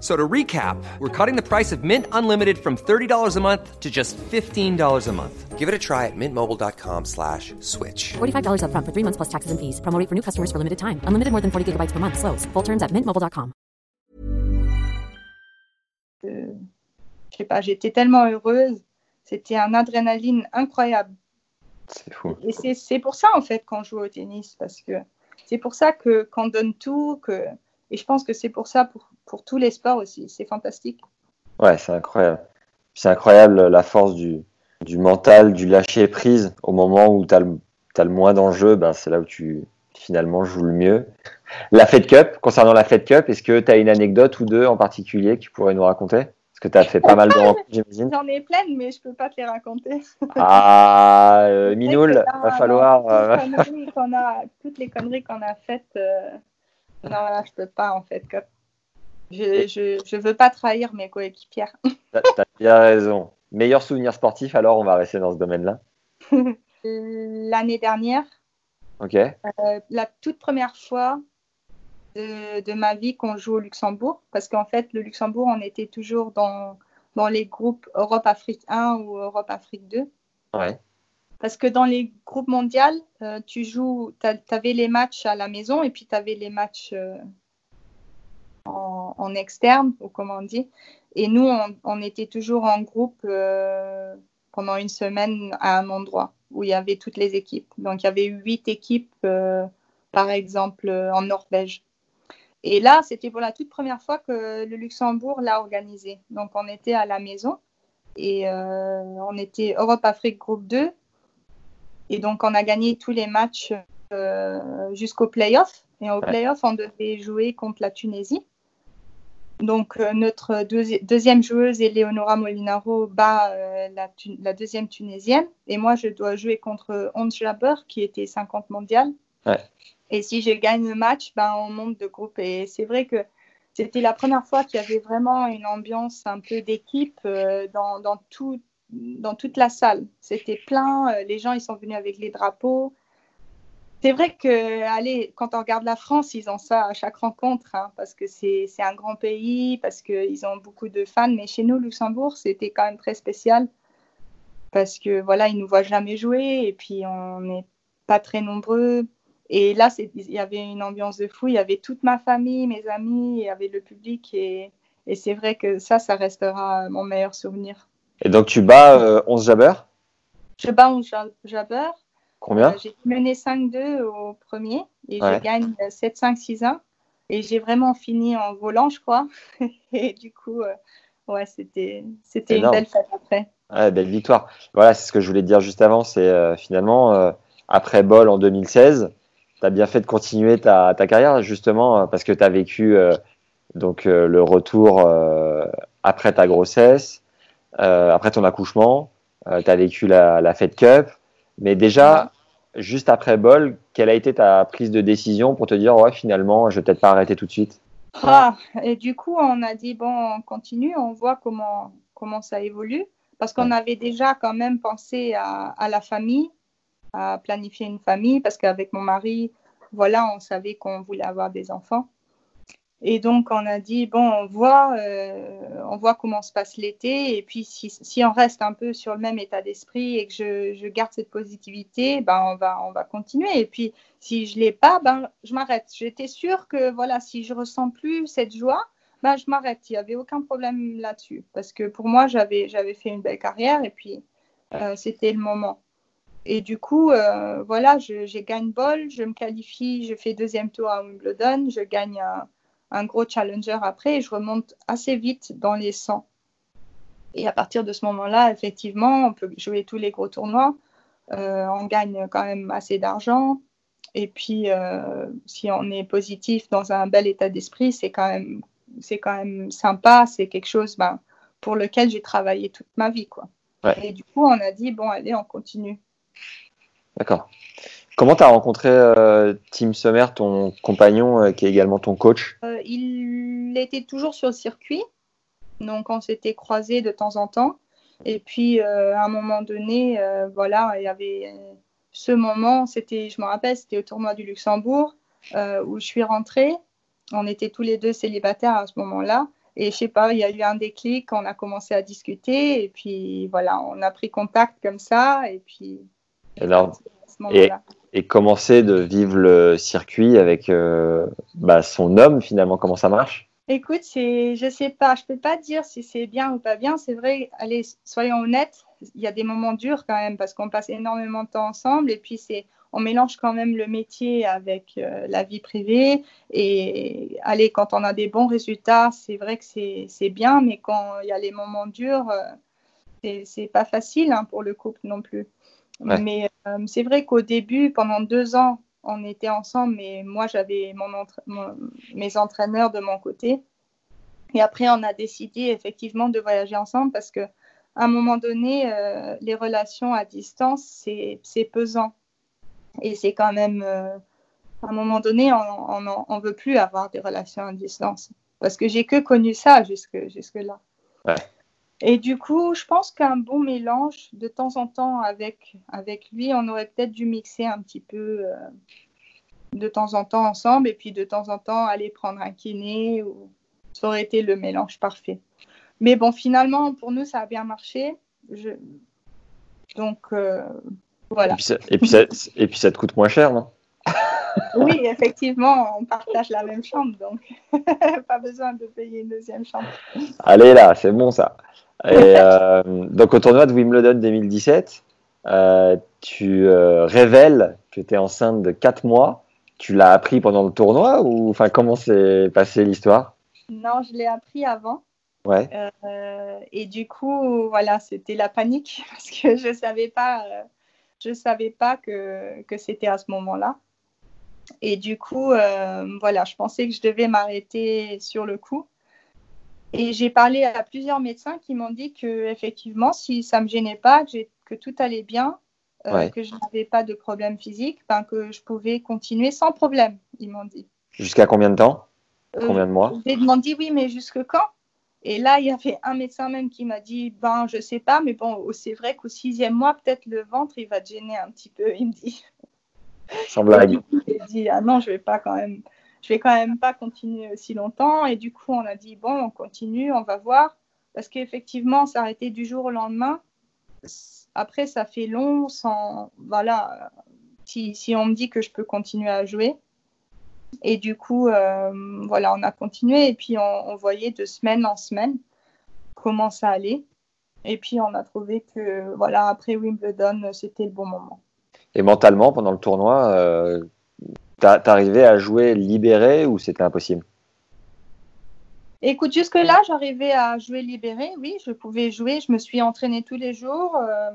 So to recap, we're cutting the price of Mint Unlimited from $30 a month to just $15 a month. Give it a try at mintmobile.com slash switch. $45 up front for three months plus taxes and fees. Promo for new customers for limited time. Unlimited more than 40 gigabytes per month. Slows. Full terms at mintmobile.com. Euh, je sais pas, j'étais tellement heureuse. C'était un adrénaline incroyable. C'est fou. Et c'est pour ça, en fait, qu'on joue au tennis. Parce que c'est pour ça que qu'on donne tout, que... Et je pense que c'est pour ça, pour, pour tous les sports aussi. C'est fantastique. Ouais, c'est incroyable. C'est incroyable la force du, du mental, du lâcher prise au moment où tu as, as, le moins d'enjeux. Ben, c'est là où tu finalement joues le mieux. La Fed Cup, concernant la Fed Cup, est-ce que tu as une anecdote ou deux en particulier que tu pourrais nous raconter? Parce que tu as fait pas mal de rencontres, j'imagine. J'en ai plein, mais je peux pas te les raconter. Ah, euh, Minoul, va falloir. Euh, toutes, les conneries qu'on a faites, euh, non, là, je peux pas en fait. Je ne veux pas trahir mes coéquipières. Tu as, bien raison. Meilleur souvenir sportif, alors on va rester dans ce domaine-là. L'année dernière, Ok. Euh, la toute première fois de, ma vie qu'on joue au Luxembourg, parce qu'en fait, le Luxembourg, on était toujours dans, dans les groupes Europe-Afrique 1 ou Europe-Afrique 2. Ouais. Parce que dans les groupes mondiaux, euh, tu joues, tu avais les matchs à la maison et puis tu avais les matchs euh, en, externe, ou comment on dit. Et nous, on, était toujours en groupe euh, pendant une semaine à un endroit où il y avait toutes les équipes. Donc, il y avait huit équipes, euh, par exemple, en Norvège. Et là, c'était pour la toute première fois que le Luxembourg l'a organisé. Donc, on était à la maison et euh, on était Europe-Afrique groupe 2. Et donc, on a gagné tous les matchs jusqu'au playoff. Et au playoff, on devait jouer contre la Tunisie. Donc, euh, notre deuxième joueuse, Eleonora Molinaro, bat euh, la, deuxième tunisienne. Et moi, je dois jouer contre Hans Jaber, qui était 50 mondial. Et si je gagne le match, ben, on monte de groupe. Et c'est vrai que c'était la première fois qu'il y avait vraiment une ambiance un peu d'équipe euh, dans, dans, tout, dans toute la salle. C'était plein. les gens, ils sont venus avec les drapeaux. C'est vrai que, allez, quand on regarde la France, ils ont ça à chaque rencontre, hein, parce que c'est un grand pays, parce qu'ils ont beaucoup de fans. Mais chez nous, Luxembourg, c'était quand même très spécial, parce que voilà, ils nous voient jamais jouer, et puis on n'est pas très nombreux. Et là, il y avait une ambiance de fou. Il y avait toute ma famille, mes amis, il y avait le public, et, et c'est vrai que ça, ça restera mon meilleur souvenir. Et donc, tu bats euh, 11 Jabber? Je bats 11 Jabber. Combien euh, J'ai mené 5-2 au premier et je gagne 7-5, 6-1. Et j'ai vraiment fini en volant, je crois. et du coup, euh, ouais, c'était une belle fête après. Ouais, belle victoire. Voilà, c'est ce que je voulais te dire juste avant. C'est euh, finalement, après Bol en 2016, tu as bien fait de continuer ta, ta carrière, justement, parce que tu as vécu donc, le retour après ta grossesse, après ton accouchement. tu as vécu la, la Fed Cup. Mais déjà, juste après Bol, quelle a été ta prise de décision pour te dire, ouais, finalement, je vais peut-être pas arrêter tout de suite? Ah, Et du coup, on a dit, bon, on continue, on voit comment, comment ça évolue. Parce qu'on avait déjà quand même pensé à, la famille, à planifier une famille, parce qu'avec mon mari, voilà, on savait qu'on voulait avoir des enfants. Et donc, on a dit, bon, on voit, euh, on voit comment se passe l'été. Et puis, si, si, on reste un peu sur le même état d'esprit et que je, je, garde cette positivité, ben, on, va, on va continuer. Et puis, si je ne l'ai pas, ben, je m'arrête. J'étais sûre que, voilà, si je ressens plus cette joie, ben, je m'arrête. Il n'y avait aucun problème là-dessus. Parce que pour moi, j'avais fait une belle carrière et puis, euh, c'était le moment. Et du coup, euh, voilà, je, gagne bol, je me qualifie, je fais deuxième tour à Wimbledon, je gagne un gros challenger après et je remonte assez vite dans les 100. Et à partir de ce moment-là, effectivement, on peut jouer tous les gros tournois. Euh, on gagne quand même assez d'argent. Et puis, euh, si on est positif dans un bel état d'esprit, c'est quand même, c'est quand même sympa. C'est quelque chose ben, pour lequel j'ai travaillé toute ma vie, quoi. Ouais. Et du coup, on a dit bon, allez, on continue. D'accord. Comment tu as rencontré euh, Tim Sommer, ton compagnon, euh, qui est également ton coach? Euh, Il était toujours sur le circuit, donc on s'était croisés de temps en temps. Et puis, à un moment donné, voilà, il y avait ce moment, c'était, je me rappelle, c'était au tournoi du Luxembourg, où je suis rentrée. On était tous les deux célibataires à ce moment-là. Et je sais pas, il y a eu un déclic, on a commencé à discuter, et puis voilà, on a pris contact comme ça, et puis. Et et, et, commencer de vivre le circuit avec euh, bah, son homme finalement, comment ça marche? Écoute, c'est, je sais pas, je peux pas dire si c'est bien ou pas bien. C'est vrai, allez, soyons honnêtes, il y a des moments durs quand même parce qu'on passe énormément de temps ensemble et puis c'est, on mélange quand même le métier avec euh, la vie privée. Et allez, quand on a des bons résultats, c'est vrai que c'est, c'est bien, mais quand il y a les moments durs, euh, c'est, c'est pas facile hein, pour le couple non plus. Ouais. Mais euh, c'est vrai qu'au début, pendant deux ans, on était ensemble, mais moi, j'avais mon entra mon, mes entraîneurs de mon côté. Et après, on a décidé effectivement de voyager ensemble parce que à un moment donné, euh, les relations à distance, c'est pesant. Et c'est quand même, euh, à un moment donné, on ne veut plus avoir des relations à distance. Parce que j'ai que connu ça jusque, jusque là. Ouais. Et du coup, je pense qu'un bon mélange, de temps en temps, avec, avec lui, on aurait peut-être dû mixer un petit peu euh, de temps en temps ensemble et puis de temps en temps aller prendre un kiné. Ou... Ça aurait été le mélange parfait. Mais bon, finalement, pour nous, ça a bien marché. Je... Donc, euh, voilà. Et puis, ça, et, puis ça, et puis ça te coûte moins cher, non? Oui, effectivement, on partage la même chambre, donc pas besoin de payer une deuxième chambre. Allez là, c'est bon ça. Et, euh, donc au tournoi de Wimbledon 2017, euh, tu euh, révèles que tu es enceinte de 4 mois. Tu l'as appris pendant le tournoi ou enfin comment s'est passée l'histoire? Non, je l'ai appris avant. Ouais. Euh, et du coup, voilà, c'était la panique parce que je savais pas, je savais pas que, que c'était à ce moment-là. Et du coup, euh, voilà, je pensais que je devais m'arrêter sur le coup. Et j'ai parlé à plusieurs médecins qui m'ont dit que effectivement, si ça me gênait pas, que, que tout allait bien, euh, ouais. que je n'avais pas de problème physique, ben, que je pouvais continuer sans problème, ils m'ont dit. Jusqu'à combien de temps? Combien de mois? euh, J'ai demandé oui, mais jusque quand? Et là, il y avait un médecin même qui m'a dit ben, je sais pas, mais bon, c'est vrai qu'au sixième mois, peut-être le ventre, il va te gêner un petit peu, il me dit. Sans blague. J'ai dit ah non, je vais pas quand même, je vais quand même pas continuer aussi longtemps. Et du coup, on a dit bon, on continue, on va voir, parce qu'effectivement, s'arrêter du jour au lendemain, après ça fait long sans, voilà, si, si on me dit que je peux continuer à jouer. Et du coup, euh, voilà, on a continué et puis on, voyait de semaine en semaine comment ça allait. Et puis on a trouvé que voilà, après Wimbledon, c'était le bon moment. Et mentalement, pendant le tournoi, euh, t'arrivais à jouer libéré ou c'était impossible? Écoute, jusque-là, j'arrivais à jouer libéré, oui, je pouvais jouer, je me suis entraînée tous les jours euh,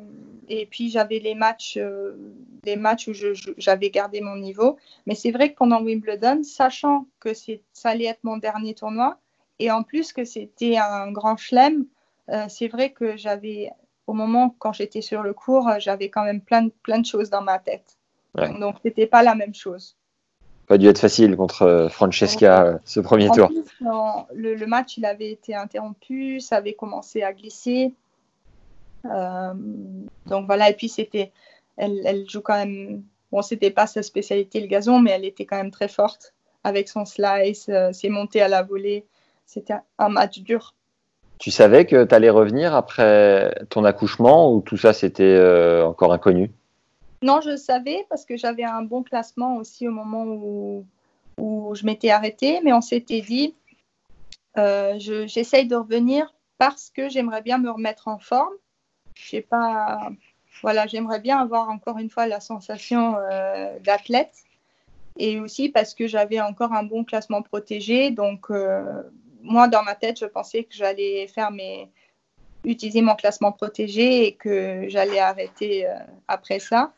et puis j'avais les matchs, euh, les matchs où j'avais gardé mon niveau. Mais c'est vrai que pendant Wimbledon, sachant que ça allait être mon dernier tournoi et en plus que c'était un grand chelem, euh, c'est vrai que j'avais, au moment quand j'étais sur le cours, j'avais quand même plein de, plein de choses dans ma tête. Ouais. Donc, c'était pas la même chose pas dû être facile contre Francesca euh, ce premier en tour. Plus, non, le, le, match il avait été interrompu, ça avait commencé à glisser. Euh, donc voilà, et puis c'était, elle, elle, joue quand même Bon, c'était pas sa spécialité le gazon, mais elle était quand même très forte avec son slice, ses montées à la volée. C'était un match dur. Tu savais que tu allais revenir après ton accouchement ou tout ça c'était encore inconnu? Non, je savais parce que j'avais un bon classement aussi au moment où, où je m'étais arrêtée, mais on s'était dit, euh, j'essaye de revenir parce que j'aimerais bien me remettre en forme. Je sais pas, voilà, j'aimerais bien avoir encore une fois la sensation euh, d'athlète et aussi parce que j'avais encore un bon classement protégé. Donc, euh, moi, dans ma tête, je pensais que j'allais faire mes utiliser mon classement protégé et que j'allais arrêter après ça.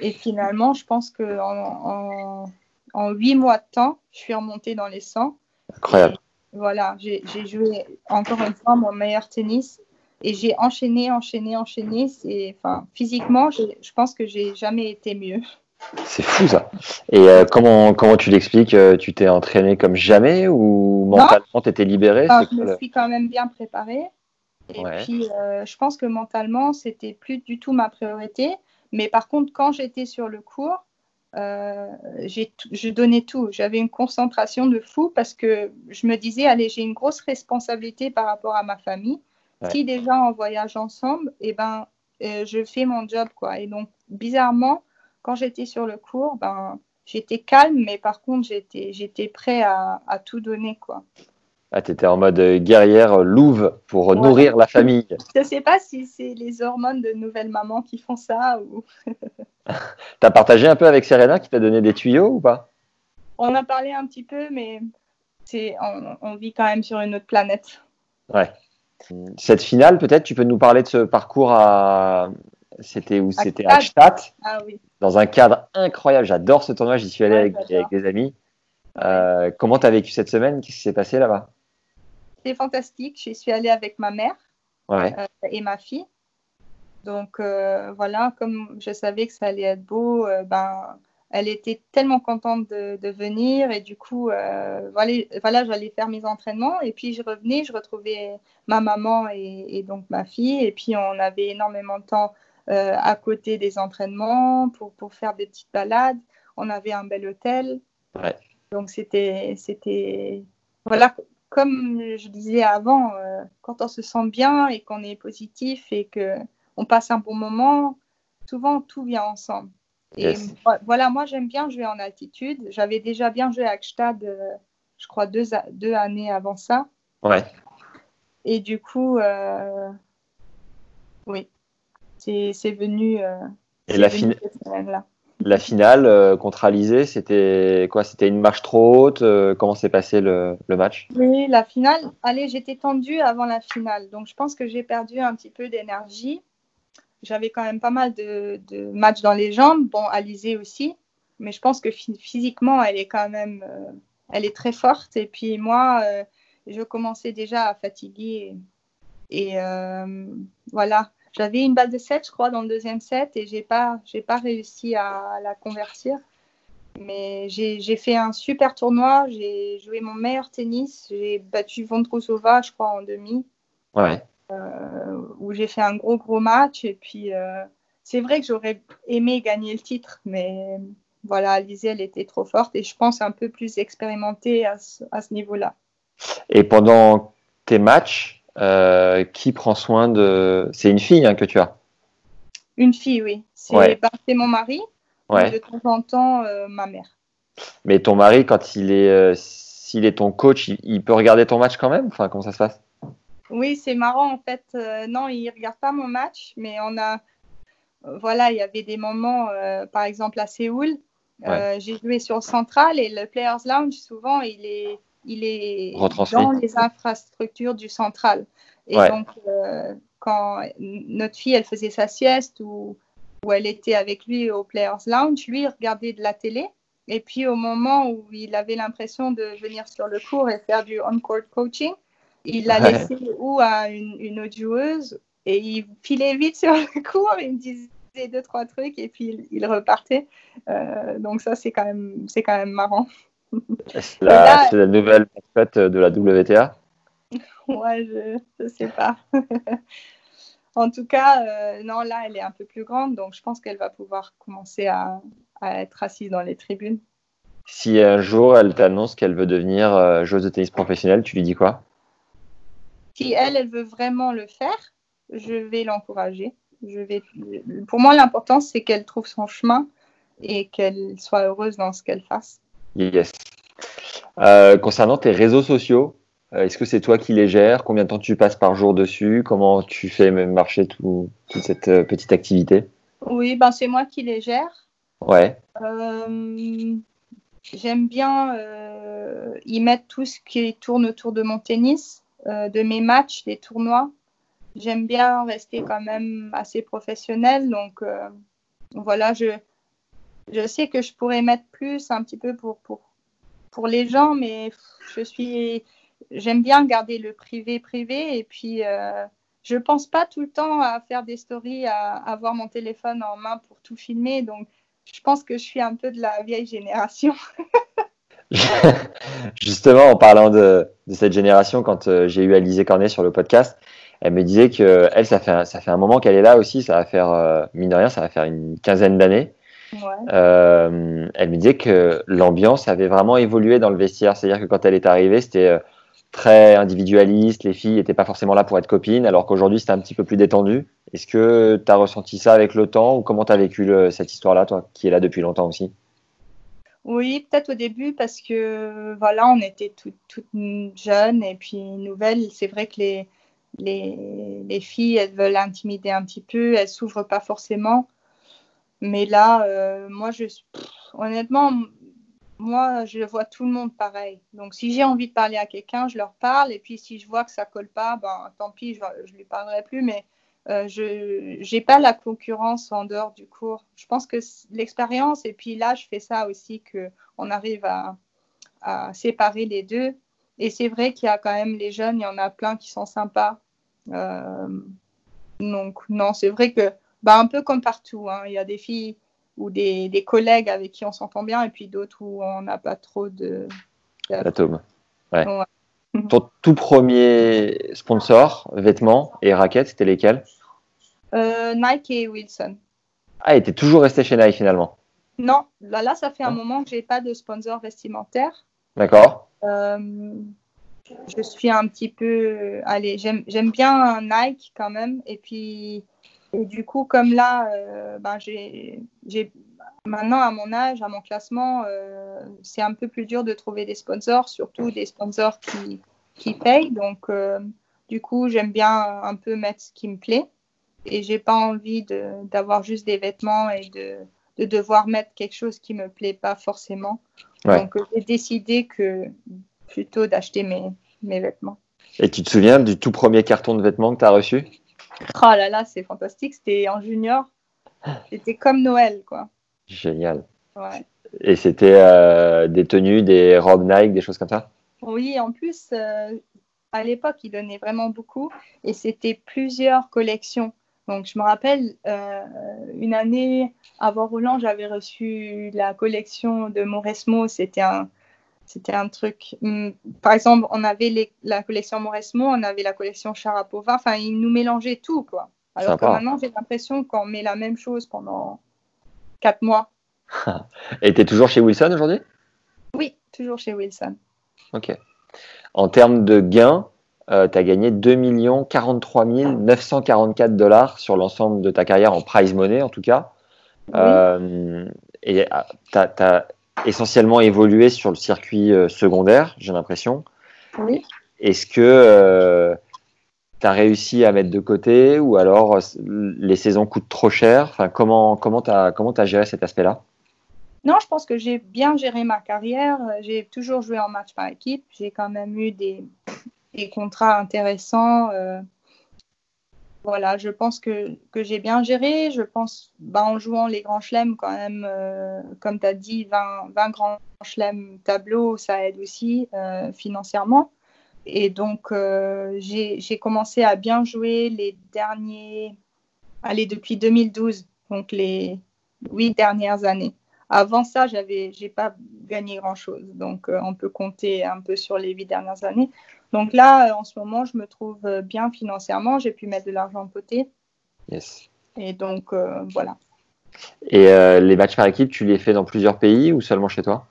Et finalement, je pense que en, en, huit mois de temps, je suis remontée dans les 100. Incroyable. Voilà, j'ai joué encore une fois mon meilleur tennis et j'ai enchaîné, enchaîné, enchaîné. Enfin, physiquement, je pense que j'ai jamais été mieux. C'est fou ça. Et euh, comment, comment tu l'expliques? Euh, Tu t'es entraîné comme jamais ou mentalement tu étais libéré Je me suis quand même bien préparée. Et puis, euh, je pense que mentalement, c'était plus du tout ma priorité. Mais par contre, quand j'étais sur le cours, euh, je donnais tout. J'avais une concentration de fou parce que je me disais, allez, j'ai une grosse responsabilité par rapport à ma famille. Si déjà on voyage ensemble, eh ben, euh, je fais mon job. quoi. Et donc, bizarrement, quand j'étais sur le cours, ben, j'étais calme, mais par contre, j'étais prêt à, à, tout donner. quoi. Ah, tu étais en mode guerrière louve pour nourrir la famille. Je ne sais pas si c'est les hormones de nouvelle maman qui font ça ou. T'as partagé un peu avec Serena qui t'a donné des tuyaux ou pas? On a parlé un petit peu, mais c'est on, vit quand même sur une autre planète. Ouais. Cette finale, peut-être, tu peux nous parler de ce parcours à. C'était où? C'était à Stadt. Ah, oui. Dans un cadre incroyable. J'adore ce tournoi. J'y suis allé avec, des amis. Euh, comment tu as vécu cette semaine? Qu'est-ce qui s'est passé là-bas? C'était fantastique. Je suis allée avec ma mère euh, et ma fille. Donc euh, voilà, comme je savais que ça allait être beau, euh, ben, elle était tellement contente de, venir et du coup, voilà, voilà j'allais faire mes entraînements et puis je revenais, je retrouvais ma maman et, donc ma fille et puis on avait énormément de temps à côté des entraînements pour, pour, faire des petites balades. On avait un bel hôtel. Donc c'était, c'était, voilà, comme je disais avant, quand on se sent bien et qu'on est positif et que on passe un bon moment. Souvent, tout vient ensemble. Et voilà, moi, j'aime bien jouer en altitude. J'avais déjà bien joué à Akstad, euh, je crois, deux, deux, années avant ça. Ouais. Et du coup, euh, oui, c'est venu. Euh, et la, finale la finale contre Alizé, c'était quoi? C'était une marche trop haute Comment s'est passé le, match? Oui, la finale. Allez, j'étais tendue avant la finale, donc je pense que j'ai perdu un petit peu d'énergie j'avais quand même pas mal de, matchs dans les jambes. Bon, Alizé aussi, mais je pense que physiquement, elle est quand même, euh, elle est très forte. Et puis moi, euh, je commençais déjà à fatiguer. Et euh, voilà, j'avais une balle de 7, je crois, dans le deuxième set, et j'ai pas, j'ai pas réussi à, la convertir. Mais j'ai fait un super tournoi. J'ai joué mon meilleur tennis. J'ai battu Vondrousova, je crois, en demi. Ouais. Euh, où j'ai fait un gros gros match. Et puis euh, c'est vrai que j'aurais aimé gagner le titre, mais voilà, Alizé, elle était trop forte et je pense un peu plus expérimentée à ce, niveau-là. Et pendant tes matchs, euh, qui prend soin de. C'est une fille hein, que tu as Une fille, oui. C'est mon mari. Ouais. de temps en temps, ma mère. Mais ton mari, quand il est, s'il est ton coach, il, il, peut regarder ton match quand même? Enfin, comment ça se passe? Oui, c'est marrant en fait. Euh, non, il regarde pas mon match, mais on a, euh, voilà, il y avait des moments, euh, par exemple à Séoul, j'ai joué sur le central et le Players Lounge, souvent, il est, il est dans les infrastructures du central. Et donc, quand notre fille, elle faisait sa sieste ou, ou elle était avec lui au Players Lounge, lui, il regardait de la télé. Et puis, au moment où il avait l'impression de venir sur le cours et faire du on-court coaching, il l'a laissé ou à une, autre joueuse et il filait vite sur le cours, il me disait deux, trois trucs et puis il, repartait. Euh, donc ça, c'est quand, même, quand même marrant. C'est la, la, nouvelle mascotte de la WTA Ouais, je ne sais pas. en tout cas, euh, non, là, elle est un peu plus grande, donc je pense qu'elle va pouvoir commencer à, à être assise dans les tribunes. Si un jour elle t'annonce qu'elle veut devenir euh, joueuse de tennis professionnelle, tu lui dis quoi? Si elle, elle veut vraiment le faire, je vais l'encourager. Je vais... Pour moi, l'important, c'est qu'elle trouve son chemin et qu'elle soit heureuse dans ce qu'elle fasse. Yes. Euh, concernant tes réseaux sociaux, euh, est-ce que c'est toi qui les gères? Combien de temps tu passes par jour dessus? Comment tu fais marcher tout, toute cette euh, petite activité? Oui, ben c'est moi qui les gère. Ouais. Euh, J'aime bien euh, y mettre tout ce qui tourne autour de mon tennis, euh, de mes matchs, des tournois. J'aime bien rester quand même assez professionnel. Donc voilà, je, je sais que je pourrais mettre plus un petit peu pour, pour, pour les gens, mais je suis, j'aime bien garder le privé privé. Et puis, euh, je pense pas tout le temps à faire des stories, à avoir mon téléphone en main pour tout filmer. Donc, je pense que je suis un peu de la vieille génération. Justement, en parlant de, cette génération, quand euh, j'ai eu Alizé Cornet sur le podcast, elle me disait que elle, ça fait un, ça fait un moment qu'elle est là aussi. Ça va faire euh, mine de rien, ça va faire une quinzaine d'années. Ouais. Euh, elle me disait que l'ambiance avait vraiment évolué dans le vestiaire. C'est-à-dire que quand elle est arrivée, c'était euh, très individualiste. Les filles n'étaient pas forcément là pour être copines, alors qu'aujourd'hui, c'était un petit peu plus détendu. Est-ce que tu as ressenti ça avec le temps ou comment tu as vécu le- cette histoire-là, toi, qui est là depuis longtemps aussi? Oui, peut-être au début parce que voilà, on était toutes toutes jeunes et puis nouvelles. C'est vrai que les, les, les filles, elles veulent intimider un petit peu, elles s'ouvrent pas forcément. Mais là, euh, moi, je, honnêtement, moi, je vois tout le monde pareil. Donc, si j'ai envie de parler à quelqu'un, je leur parle. Et puis, si je vois que ça colle pas, ben, tant pis, je, je lui parlerai plus. Mais euh, je n'ai pas la concurrence en dehors du cours. Je pense que l'expérience, et puis là, je fais ça aussi, qu'on arrive à, à séparer les deux. Et c'est vrai qu'il y a quand même les jeunes, il y en a plein qui sont sympas. Euh, donc, non, c'est vrai que, bah, un peu comme partout, hein, il y a des filles ou des, des collègues avec qui on s'entend bien, et puis d'autres où on n'a pas trop de. L'atome. Ouais. Ouais. Ton tout premier sponsor, vêtements et raquettes, c'était lesquels? Euh, Nike et Wilson. Ah, et t'es toujours resté chez Nike finalement? Non, là, là, ça fait un moment que j'ai pas de sponsor vestimentaire. D'accord Euh, je suis un petit peu. Allez, j'aime j'aime bien Nike quand même. Et puis, et du coup, comme là, euh, ben, j'ai maintenant à mon âge, à mon classement, euh, c'est un peu plus dur de trouver des sponsors, surtout des sponsors qui, qui payent. Donc, euh, du coup, j'aime bien un peu mettre ce qui me plaît. Et j'ai pas envie de- d'avoir juste des vêtements et de, de devoir mettre quelque chose qui me plaît pas forcément. Ouais. Donc, j'ai décidé que plutôt d'acheter mes, mes vêtements. Et tu te souviens du tout premier carton de vêtements que tu as reçu? Oh là là, c'est fantastique. C'était en junior. C'était comme Noël, quoi. Génial. Ouais. Et c'était euh, des tenues, des robes Nike, des choses comme ça? Oui, en plus, euh, à l'époque, ils donnaient vraiment beaucoup et c'était plusieurs collections. Donc, je me rappelle, euh, une année avant Roland, j'avais reçu la collection de Mauresmo. C'était un, c'était un truc. hum, Par exemple, on avait les- la collection Mauresmo, on avait la collection Sharapova. Enfin, ils nous mélangeaient tout, quoi. Alors Sympa. que maintenant, j'ai l'impression qu'on met la même chose pendant quatre mois. Et tu es toujours chez Wilson aujourd'hui? Oui, toujours chez Wilson. Ok. En termes de gains, tu as gagné 2 43 944 dollars sur l'ensemble de ta carrière en prize money en tout cas. Oui. Euh, et tu as, essentiellement évolué sur le circuit euh, secondaire, j'ai l'impression. oui. Est-ce que tu as réussi à mettre de côté ou alors euh, les saisons coûtent trop cher? Enfin, Comment tu comment as, comment as géré cet aspect-là? Non, je pense que j'ai bien géré ma carrière. Euh, J'ai toujours joué en match par équipe. J'ai quand même eu des, des contrats intéressants. euh, voilà, je pense que, que j'ai bien géré. Je pense, bah, en jouant les grands chelems, quand même, euh, comme tu as dit, 20, 20 grands chelems tableau, ça aide aussi euh, financièrement. Et donc, euh, j'ai commencé à bien jouer les derniers, allez, depuis 2012, donc les huit dernières années. Avant ça, j'avais, j'ai pas gagné grand-chose. Donc, euh, on peut compter un peu sur les huit dernières années. Donc là, euh, en ce moment, je me trouve euh, bien financièrement. J'ai pu mettre de l'argent de côté. Yes. Et donc, euh, voilà. Et euh, les matchs par équipe, tu les fais dans plusieurs pays ou seulement chez toi?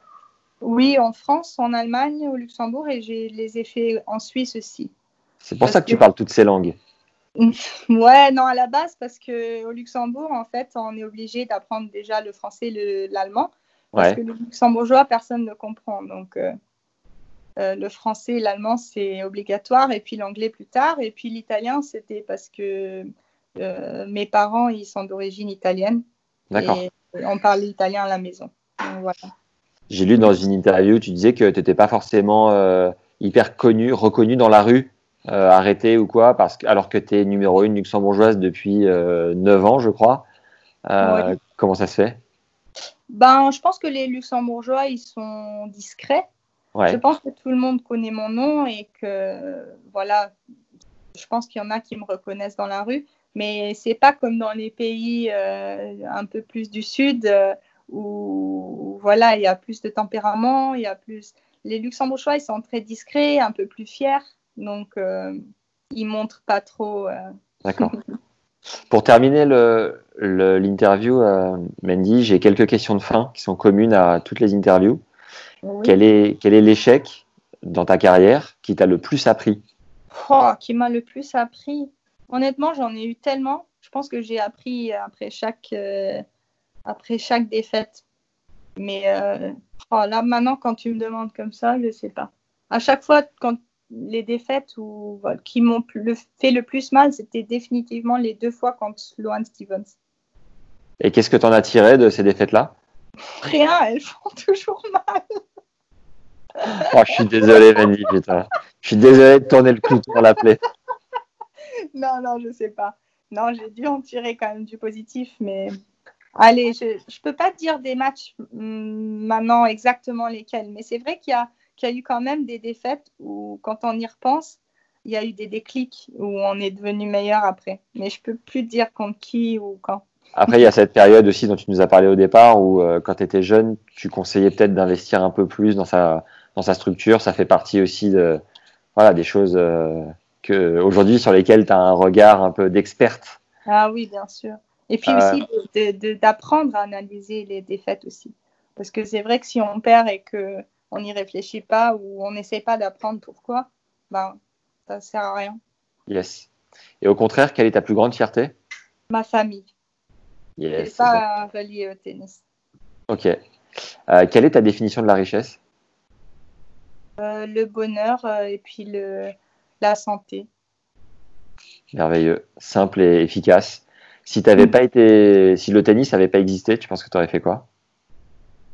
Oui, en France, en Allemagne, au Luxembourg et je les ai fait en Suisse aussi. C'est pour Parce ça que tu parles toutes ces langues. Ouais, non, à la base, parce que au Luxembourg, en fait, on est obligé d'apprendre déjà le français, le- l'allemand. Parce Ouais. que le luxembourgeois, personne ne comprend. Donc, euh, euh, le français et l'allemand, c'est obligatoire. Et puis l'anglais plus tard. Et puis l'italien, c'était parce que euh, mes parents, ils sont d'origine italienne. D'accord. Et on parlait italien à la maison. Donc, voilà. J'ai lu dans une interview, tu disais que tu n'étais pas forcément euh, hyper connu, reconnu dans la rue, euh, arrêté ou quoi, parce que, alors que tu es numéro une luxembourgeoise depuis euh, 9 ans, je crois. Euh, Ouais. Comment ça se fait? Ben, je pense que les luxembourgeois, ils sont discrets. Ouais. Je pense que tout le monde connaît mon nom et que, voilà, je pense qu'il y en a qui me reconnaissent dans la rue. Mais c'est pas comme dans les pays euh, un peu plus du sud euh, où, voilà, il y a plus de tempérament, il y a plus. Les luxembourgeois, ils sont très discrets, un peu plus fiers. Donc, euh, ils montrent pas trop. euh, D'accord. Pour terminer le- le- l'interview, euh, Mandy, j'ai quelques questions de fin qui sont communes à toutes les interviews. Oui. Quel est quel est l'échec dans ta carrière qui t'a le plus appris? Oh, qui m'a le plus appris? Honnêtement, j'en ai eu tellement. Je pense que j'ai appris après chaque, euh, après chaque défaite. Mais euh, oh, là, maintenant, quand tu me demandes comme ça, je sais pas. À chaque fois, quand les défaites ou, voilà, qui m'ont le- fait le plus mal, c'était définitivement les deux fois contre Sloane Stevens. Et qu'est-ce que tu en as tiré de ces défaites-là? Rien, elles font toujours mal. Oh, je suis désolé, Mandy, putain. Je suis désolé de tourner le couteau dans la plaie. Non, non, je sais pas. Non, j'ai dû en tirer quand même du positif, mais allez, je ne peux pas dire des matchs hum, maintenant exactement lesquels, mais c'est vrai qu'il y a, qu'il y a eu quand même des défaites où, quand on y repense, il y a eu des déclics où on est devenu meilleur après. Mais je peux plus dire contre qui ou quand. Après, il y a cette période aussi dont tu nous as parlé au départ où, euh, quand tu étais jeune, tu conseillais peut-être d'investir un peu plus dans sa, dans sa structure. Ça fait partie aussi de, voilà, des choses euh, que, aujourd'hui sur lesquelles tu as un regard un peu d'experte. Ah oui, bien sûr. Et puis Euh. aussi de- d'apprendre à analyser les défaites aussi. Parce que c'est vrai que si on perd et que on n'y réfléchit pas ou on n'essaie pas d'apprendre pourquoi, ben, ça sert à rien. Yes. Et au contraire, quelle est ta plus grande fierté? Ma famille, Yes. c'est pas relié au tennis. Ok. Euh, quelle est ta définition de la richesse? Euh, le bonheur euh, et puis le, la santé. Merveilleux, simple et efficace. Si t'avais pas été, si le tennis n'avait pas existé, tu penses que tu aurais fait quoi?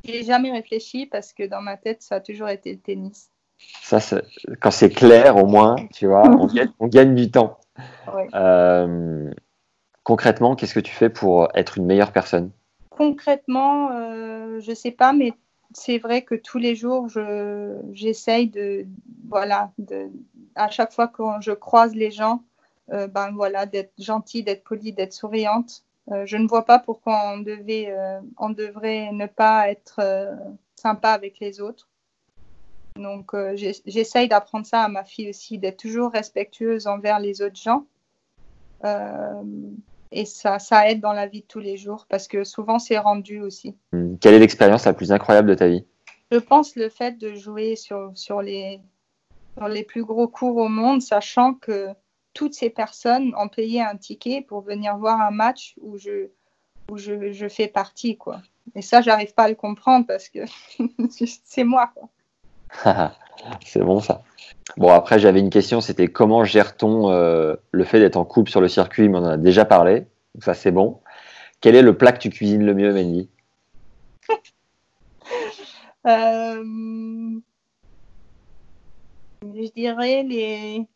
J'ai jamais réfléchi parce que dans ma tête, ça a toujours été le tennis. Ça, quand c'est clair, au moins, tu vois, on gagne, on gagne du temps. Ouais. Euh, concrètement, qu'est-ce que tu fais pour être une meilleure personne? Concrètement, euh, je sais pas, mais c'est vrai que tous les jours, je, j'essaye de, voilà, à chaque fois que je croise les gens, euh, ben voilà, d'être gentille, d'être polie, d'être souriante. Euh, je ne vois pas pourquoi on devait, euh, on devrait ne pas être sympa avec les autres. Donc, j'essaye d'apprendre ça à ma fille aussi, d'être toujours respectueuse envers les autres gens. Et ça, ça aide dans la vie de tous les jours parce que souvent c'est rendu aussi. Hum, Quelle est l'expérience la plus incroyable de ta vie? Je pense le fait de jouer sur, sur, les, sur les plus gros cours au monde, sachant que toutes ces personnes ont payé un ticket pour venir voir un match où je, où je, je fais partie. Quoi. Et ça, j'arrive pas à le comprendre parce que c'est moi. Quoi. C'est bon ça. Bon, après, j'avais une question, c'était comment gère-t-on euh, le fait d'être en couple sur le circuit? Mais on en a déjà parlé, donc ça c'est bon. Quel est le plat que tu cuisines le mieux, Mandy Euh, je dirais les,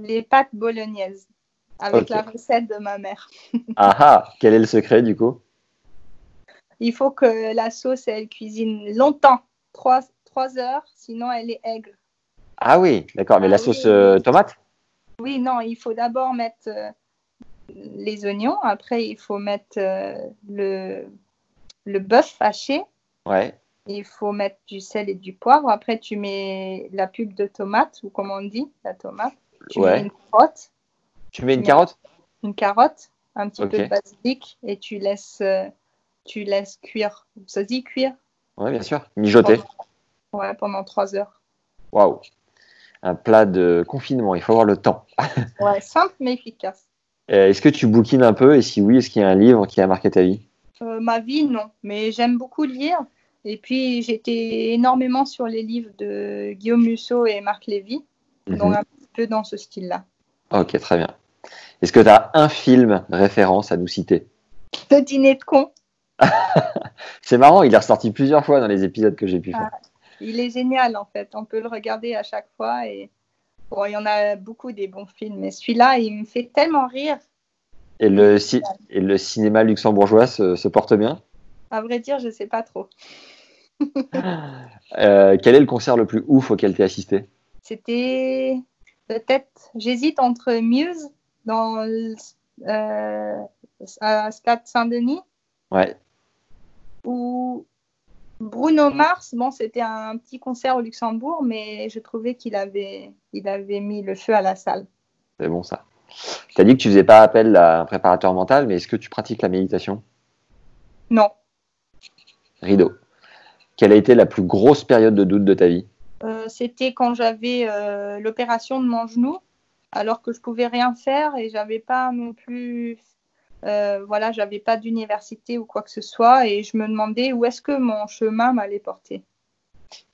les pâtes bolognaises avec la recette de ma mère. Ah ah Quel est le secret du coup? Il faut que la sauce, elle cuisine longtemps, 3, heures, sinon elle est aigre. Ah oui, d'accord, mais Ah la oui, sauce oui, euh, tomate? Oui, non, il faut d'abord mettre euh, les oignons, après il faut mettre euh, le, le bœuf haché, Ouais. il faut mettre du sel et du poivre, après tu mets la pulpe de tomate, ou comme on dit, la tomate, tu Ouais. mets une carotte, Tu mets une carotte? Une carotte, un petit peu de basilic, et tu laisses tu laisses cuire. Ça se dit cuire? Oui, bien sûr. Mijoter. Ouais, pendant trois heures. Waouh. Un plat de confinement, il faut avoir le temps. ouais, simple mais efficace. Euh, est-ce que tu bouquines un peu? Et si oui, est-ce qu'il y a un livre qui a marqué ta vie? Euh, Ma vie, non. Mais j'aime beaucoup lire. Et puis, j'étais énormément sur les livres de Guillaume Musso et Marc Lévy. Donc, un peu dans ce style-là. Ok, très bien. Est-ce que tu as un film référence à nous citer? Le dîner de con. c'est marrant, il est ressorti plusieurs fois dans les épisodes que j'ai pu faire. Ah, il est génial en fait, on peut le regarder à chaque fois et bon, il y en a beaucoup des bons films, mais celui-là, il me fait tellement rire. Et le, et le cinéma luxembourgeois se, porte bien? À vrai dire, je ne sais pas trop. Euh, quel est le concert le plus ouf auquel tu as assisté? C'était peut-être, j'hésite entre Muse dans euh, à Stade Saint-Denis. Ouais. Ou Bruno Mars, bon, c'était un petit concert au Luxembourg, mais je trouvais qu'il avait, il avait mis le feu à la salle. C'est bon ça. Tu as dit que tu faisais pas appel à un préparateur mental, mais est-ce que tu pratiques la méditation? Non. Rideau. Quelle a été la plus grosse période de doute de ta vie? Euh, C'était quand j'avais euh, l'opération de mon genou, alors que je pouvais rien faire et j'avais pas non plus euh, voilà, j'avais pas d'université ou quoi que ce soit et je me demandais où est-ce que mon chemin m'allait porter.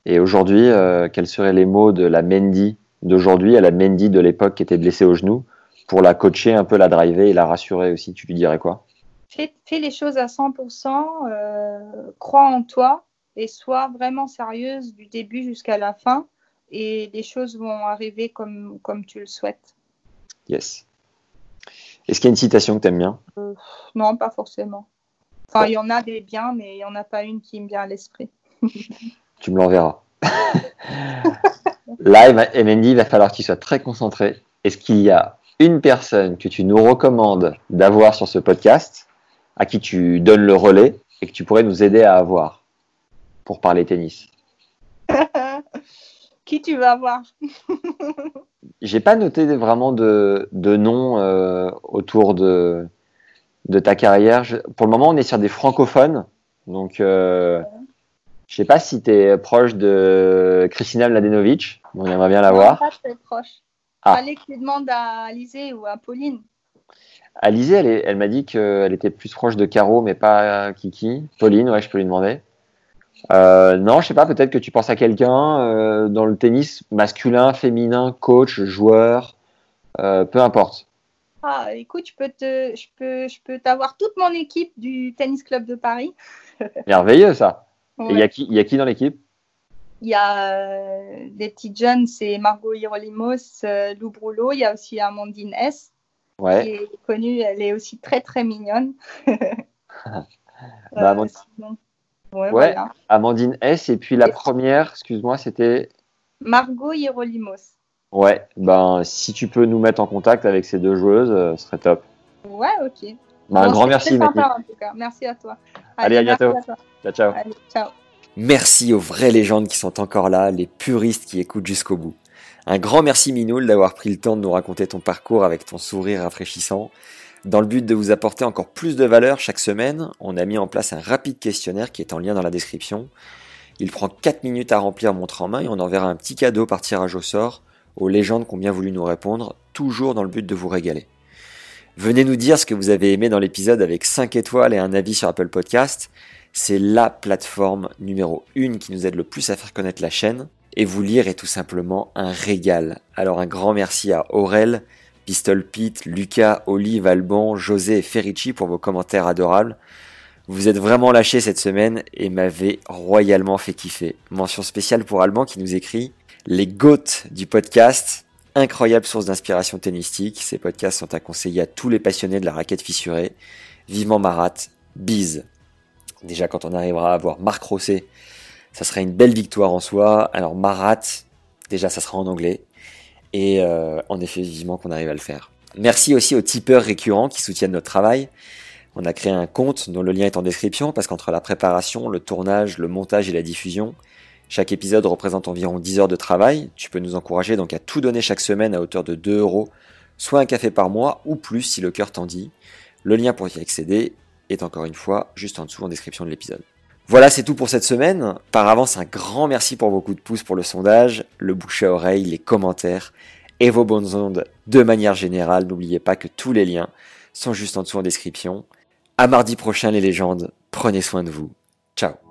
Et aujourd'hui, euh, quels seraient les mots de la Mendy d'aujourd'hui à la Mendy de l'époque qui était blessée au genou pour la coacher un peu, la driver et la rassurer aussi Tu lui dirais quoi? Fais, les choses à 100%, euh, crois en toi et sois vraiment sérieuse du début jusqu'à la fin et les choses vont arriver comme, comme tu le souhaites. Yes. Est-ce qu'il y a une citation que tu aimes bien? Euh, Non, pas forcément. Enfin, il y en a des biens, mais il n'y en a pas une qui me vient à l'esprit. tu me l'enverras. Là, MND, il va falloir qu'il soit très concentré. Est-ce qu'il y a une personne que tu nous recommandes d'avoir sur ce podcast, à qui tu donnes le relais et que tu pourrais nous aider à avoir pour parler tennis? Qui tu vas avoir J'ai pas noté vraiment de, de nom euh, autour de, de ta carrière. pour le moment, on est sur des francophones. Donc, euh, je sais pas si tu es proche de Christina Mladenovic. On aimerait bien la voir. Pas très proche. Ah. Fallait que tu demandes à Alizé ou à Pauline. Alizé, elle, elle m'a dit qu'elle était plus proche de Caro, mais pas Kiki. Pauline, ouais, je peux lui demander. Euh, non, je sais pas, peut-être que tu penses à quelqu'un euh, dans le tennis masculin, féminin, coach, joueur, euh, peu importe. Ah, écoute, je peux te, je peux, je peux t'avoir toute mon équipe du tennis club de Paris. Merveilleux ça. Il y a qui, y a qui dans l'équipe? Il y a des petits jeunes, c'est Margot Hierolimos, Lou Brulot. Il y a aussi Amandine S. Ouais. Qui est connue, elle est aussi très très mignonne. bah, Amandine, Ouais, Amandine S. Et puis la première, excuse-moi, c'était. Margot Hierolimos. Ouais, ben si tu peux nous mettre en contact avec ces deux joueuses, euh, ce serait top. Ouais, ok. Ben, un grand merci, sympa, en tout cas. Merci à toi. Allez, à bientôt. ciao, ciao. Allez, ciao. Merci aux vraies légendes qui sont encore là, les puristes qui écoutent jusqu'au bout. Un grand merci Minoul d'avoir pris le temps de nous raconter ton parcours avec ton sourire rafraîchissant. Dans le but de vous apporter encore plus de valeur chaque semaine, on a mis en place un rapide questionnaire qui est en lien dans la description. Il prend 4 minutes à remplir montre en main et on enverra un petit cadeau par tirage au sort aux légendes qui ont bien voulu nous répondre, toujours dans le but de vous régaler. Venez nous dire ce que vous avez aimé dans l'épisode avec 5 étoiles et un avis sur Apple Podcast. C'est la plateforme numéro 1 qui nous aide le plus à faire connaître la chaîne. Et vous lire est tout simplement un régal. Alors un grand merci à Aurel, Pistol Pete, Lucas, Olive, Alban, José et Ferici pour vos commentaires adorables. Vous êtes vraiment lâchés cette semaine et m'avez royalement fait kiffer. Mention spéciale pour Alban qui nous écrit Les goats du podcast, incroyable source d'inspiration tennistique. Ces podcasts sont à conseiller à tous les passionnés de la raquette fissurée. Vivement Marat, bise. Déjà quand on arrivera à voir Marc Rosset, ça sera une belle victoire en soi. Alors Marat, déjà ça sera en anglais et euh, en effet vivement qu'on arrive à le faire. Merci aussi aux tipeurs récurrents qui soutiennent notre travail. On a créé un compte dont le lien est en description parce qu'entre la préparation, le tournage, le montage et la diffusion, chaque épisode représente environ 10 heures de travail. Tu peux nous encourager donc à tout donner chaque semaine à hauteur de 2 euros, soit un café par mois ou plus si le cœur t'en dit. Le lien pour y accéder est encore une fois juste en dessous en description de l'épisode. Voilà, c'est tout pour cette semaine. Par avance, un grand merci pour vos coups de pouce pour le sondage, le bouche à oreille, les commentaires et vos bonnes ondes de manière générale. N'oubliez pas que tous les liens sont juste en dessous en description. À mardi prochain les légendes, prenez soin de vous. Ciao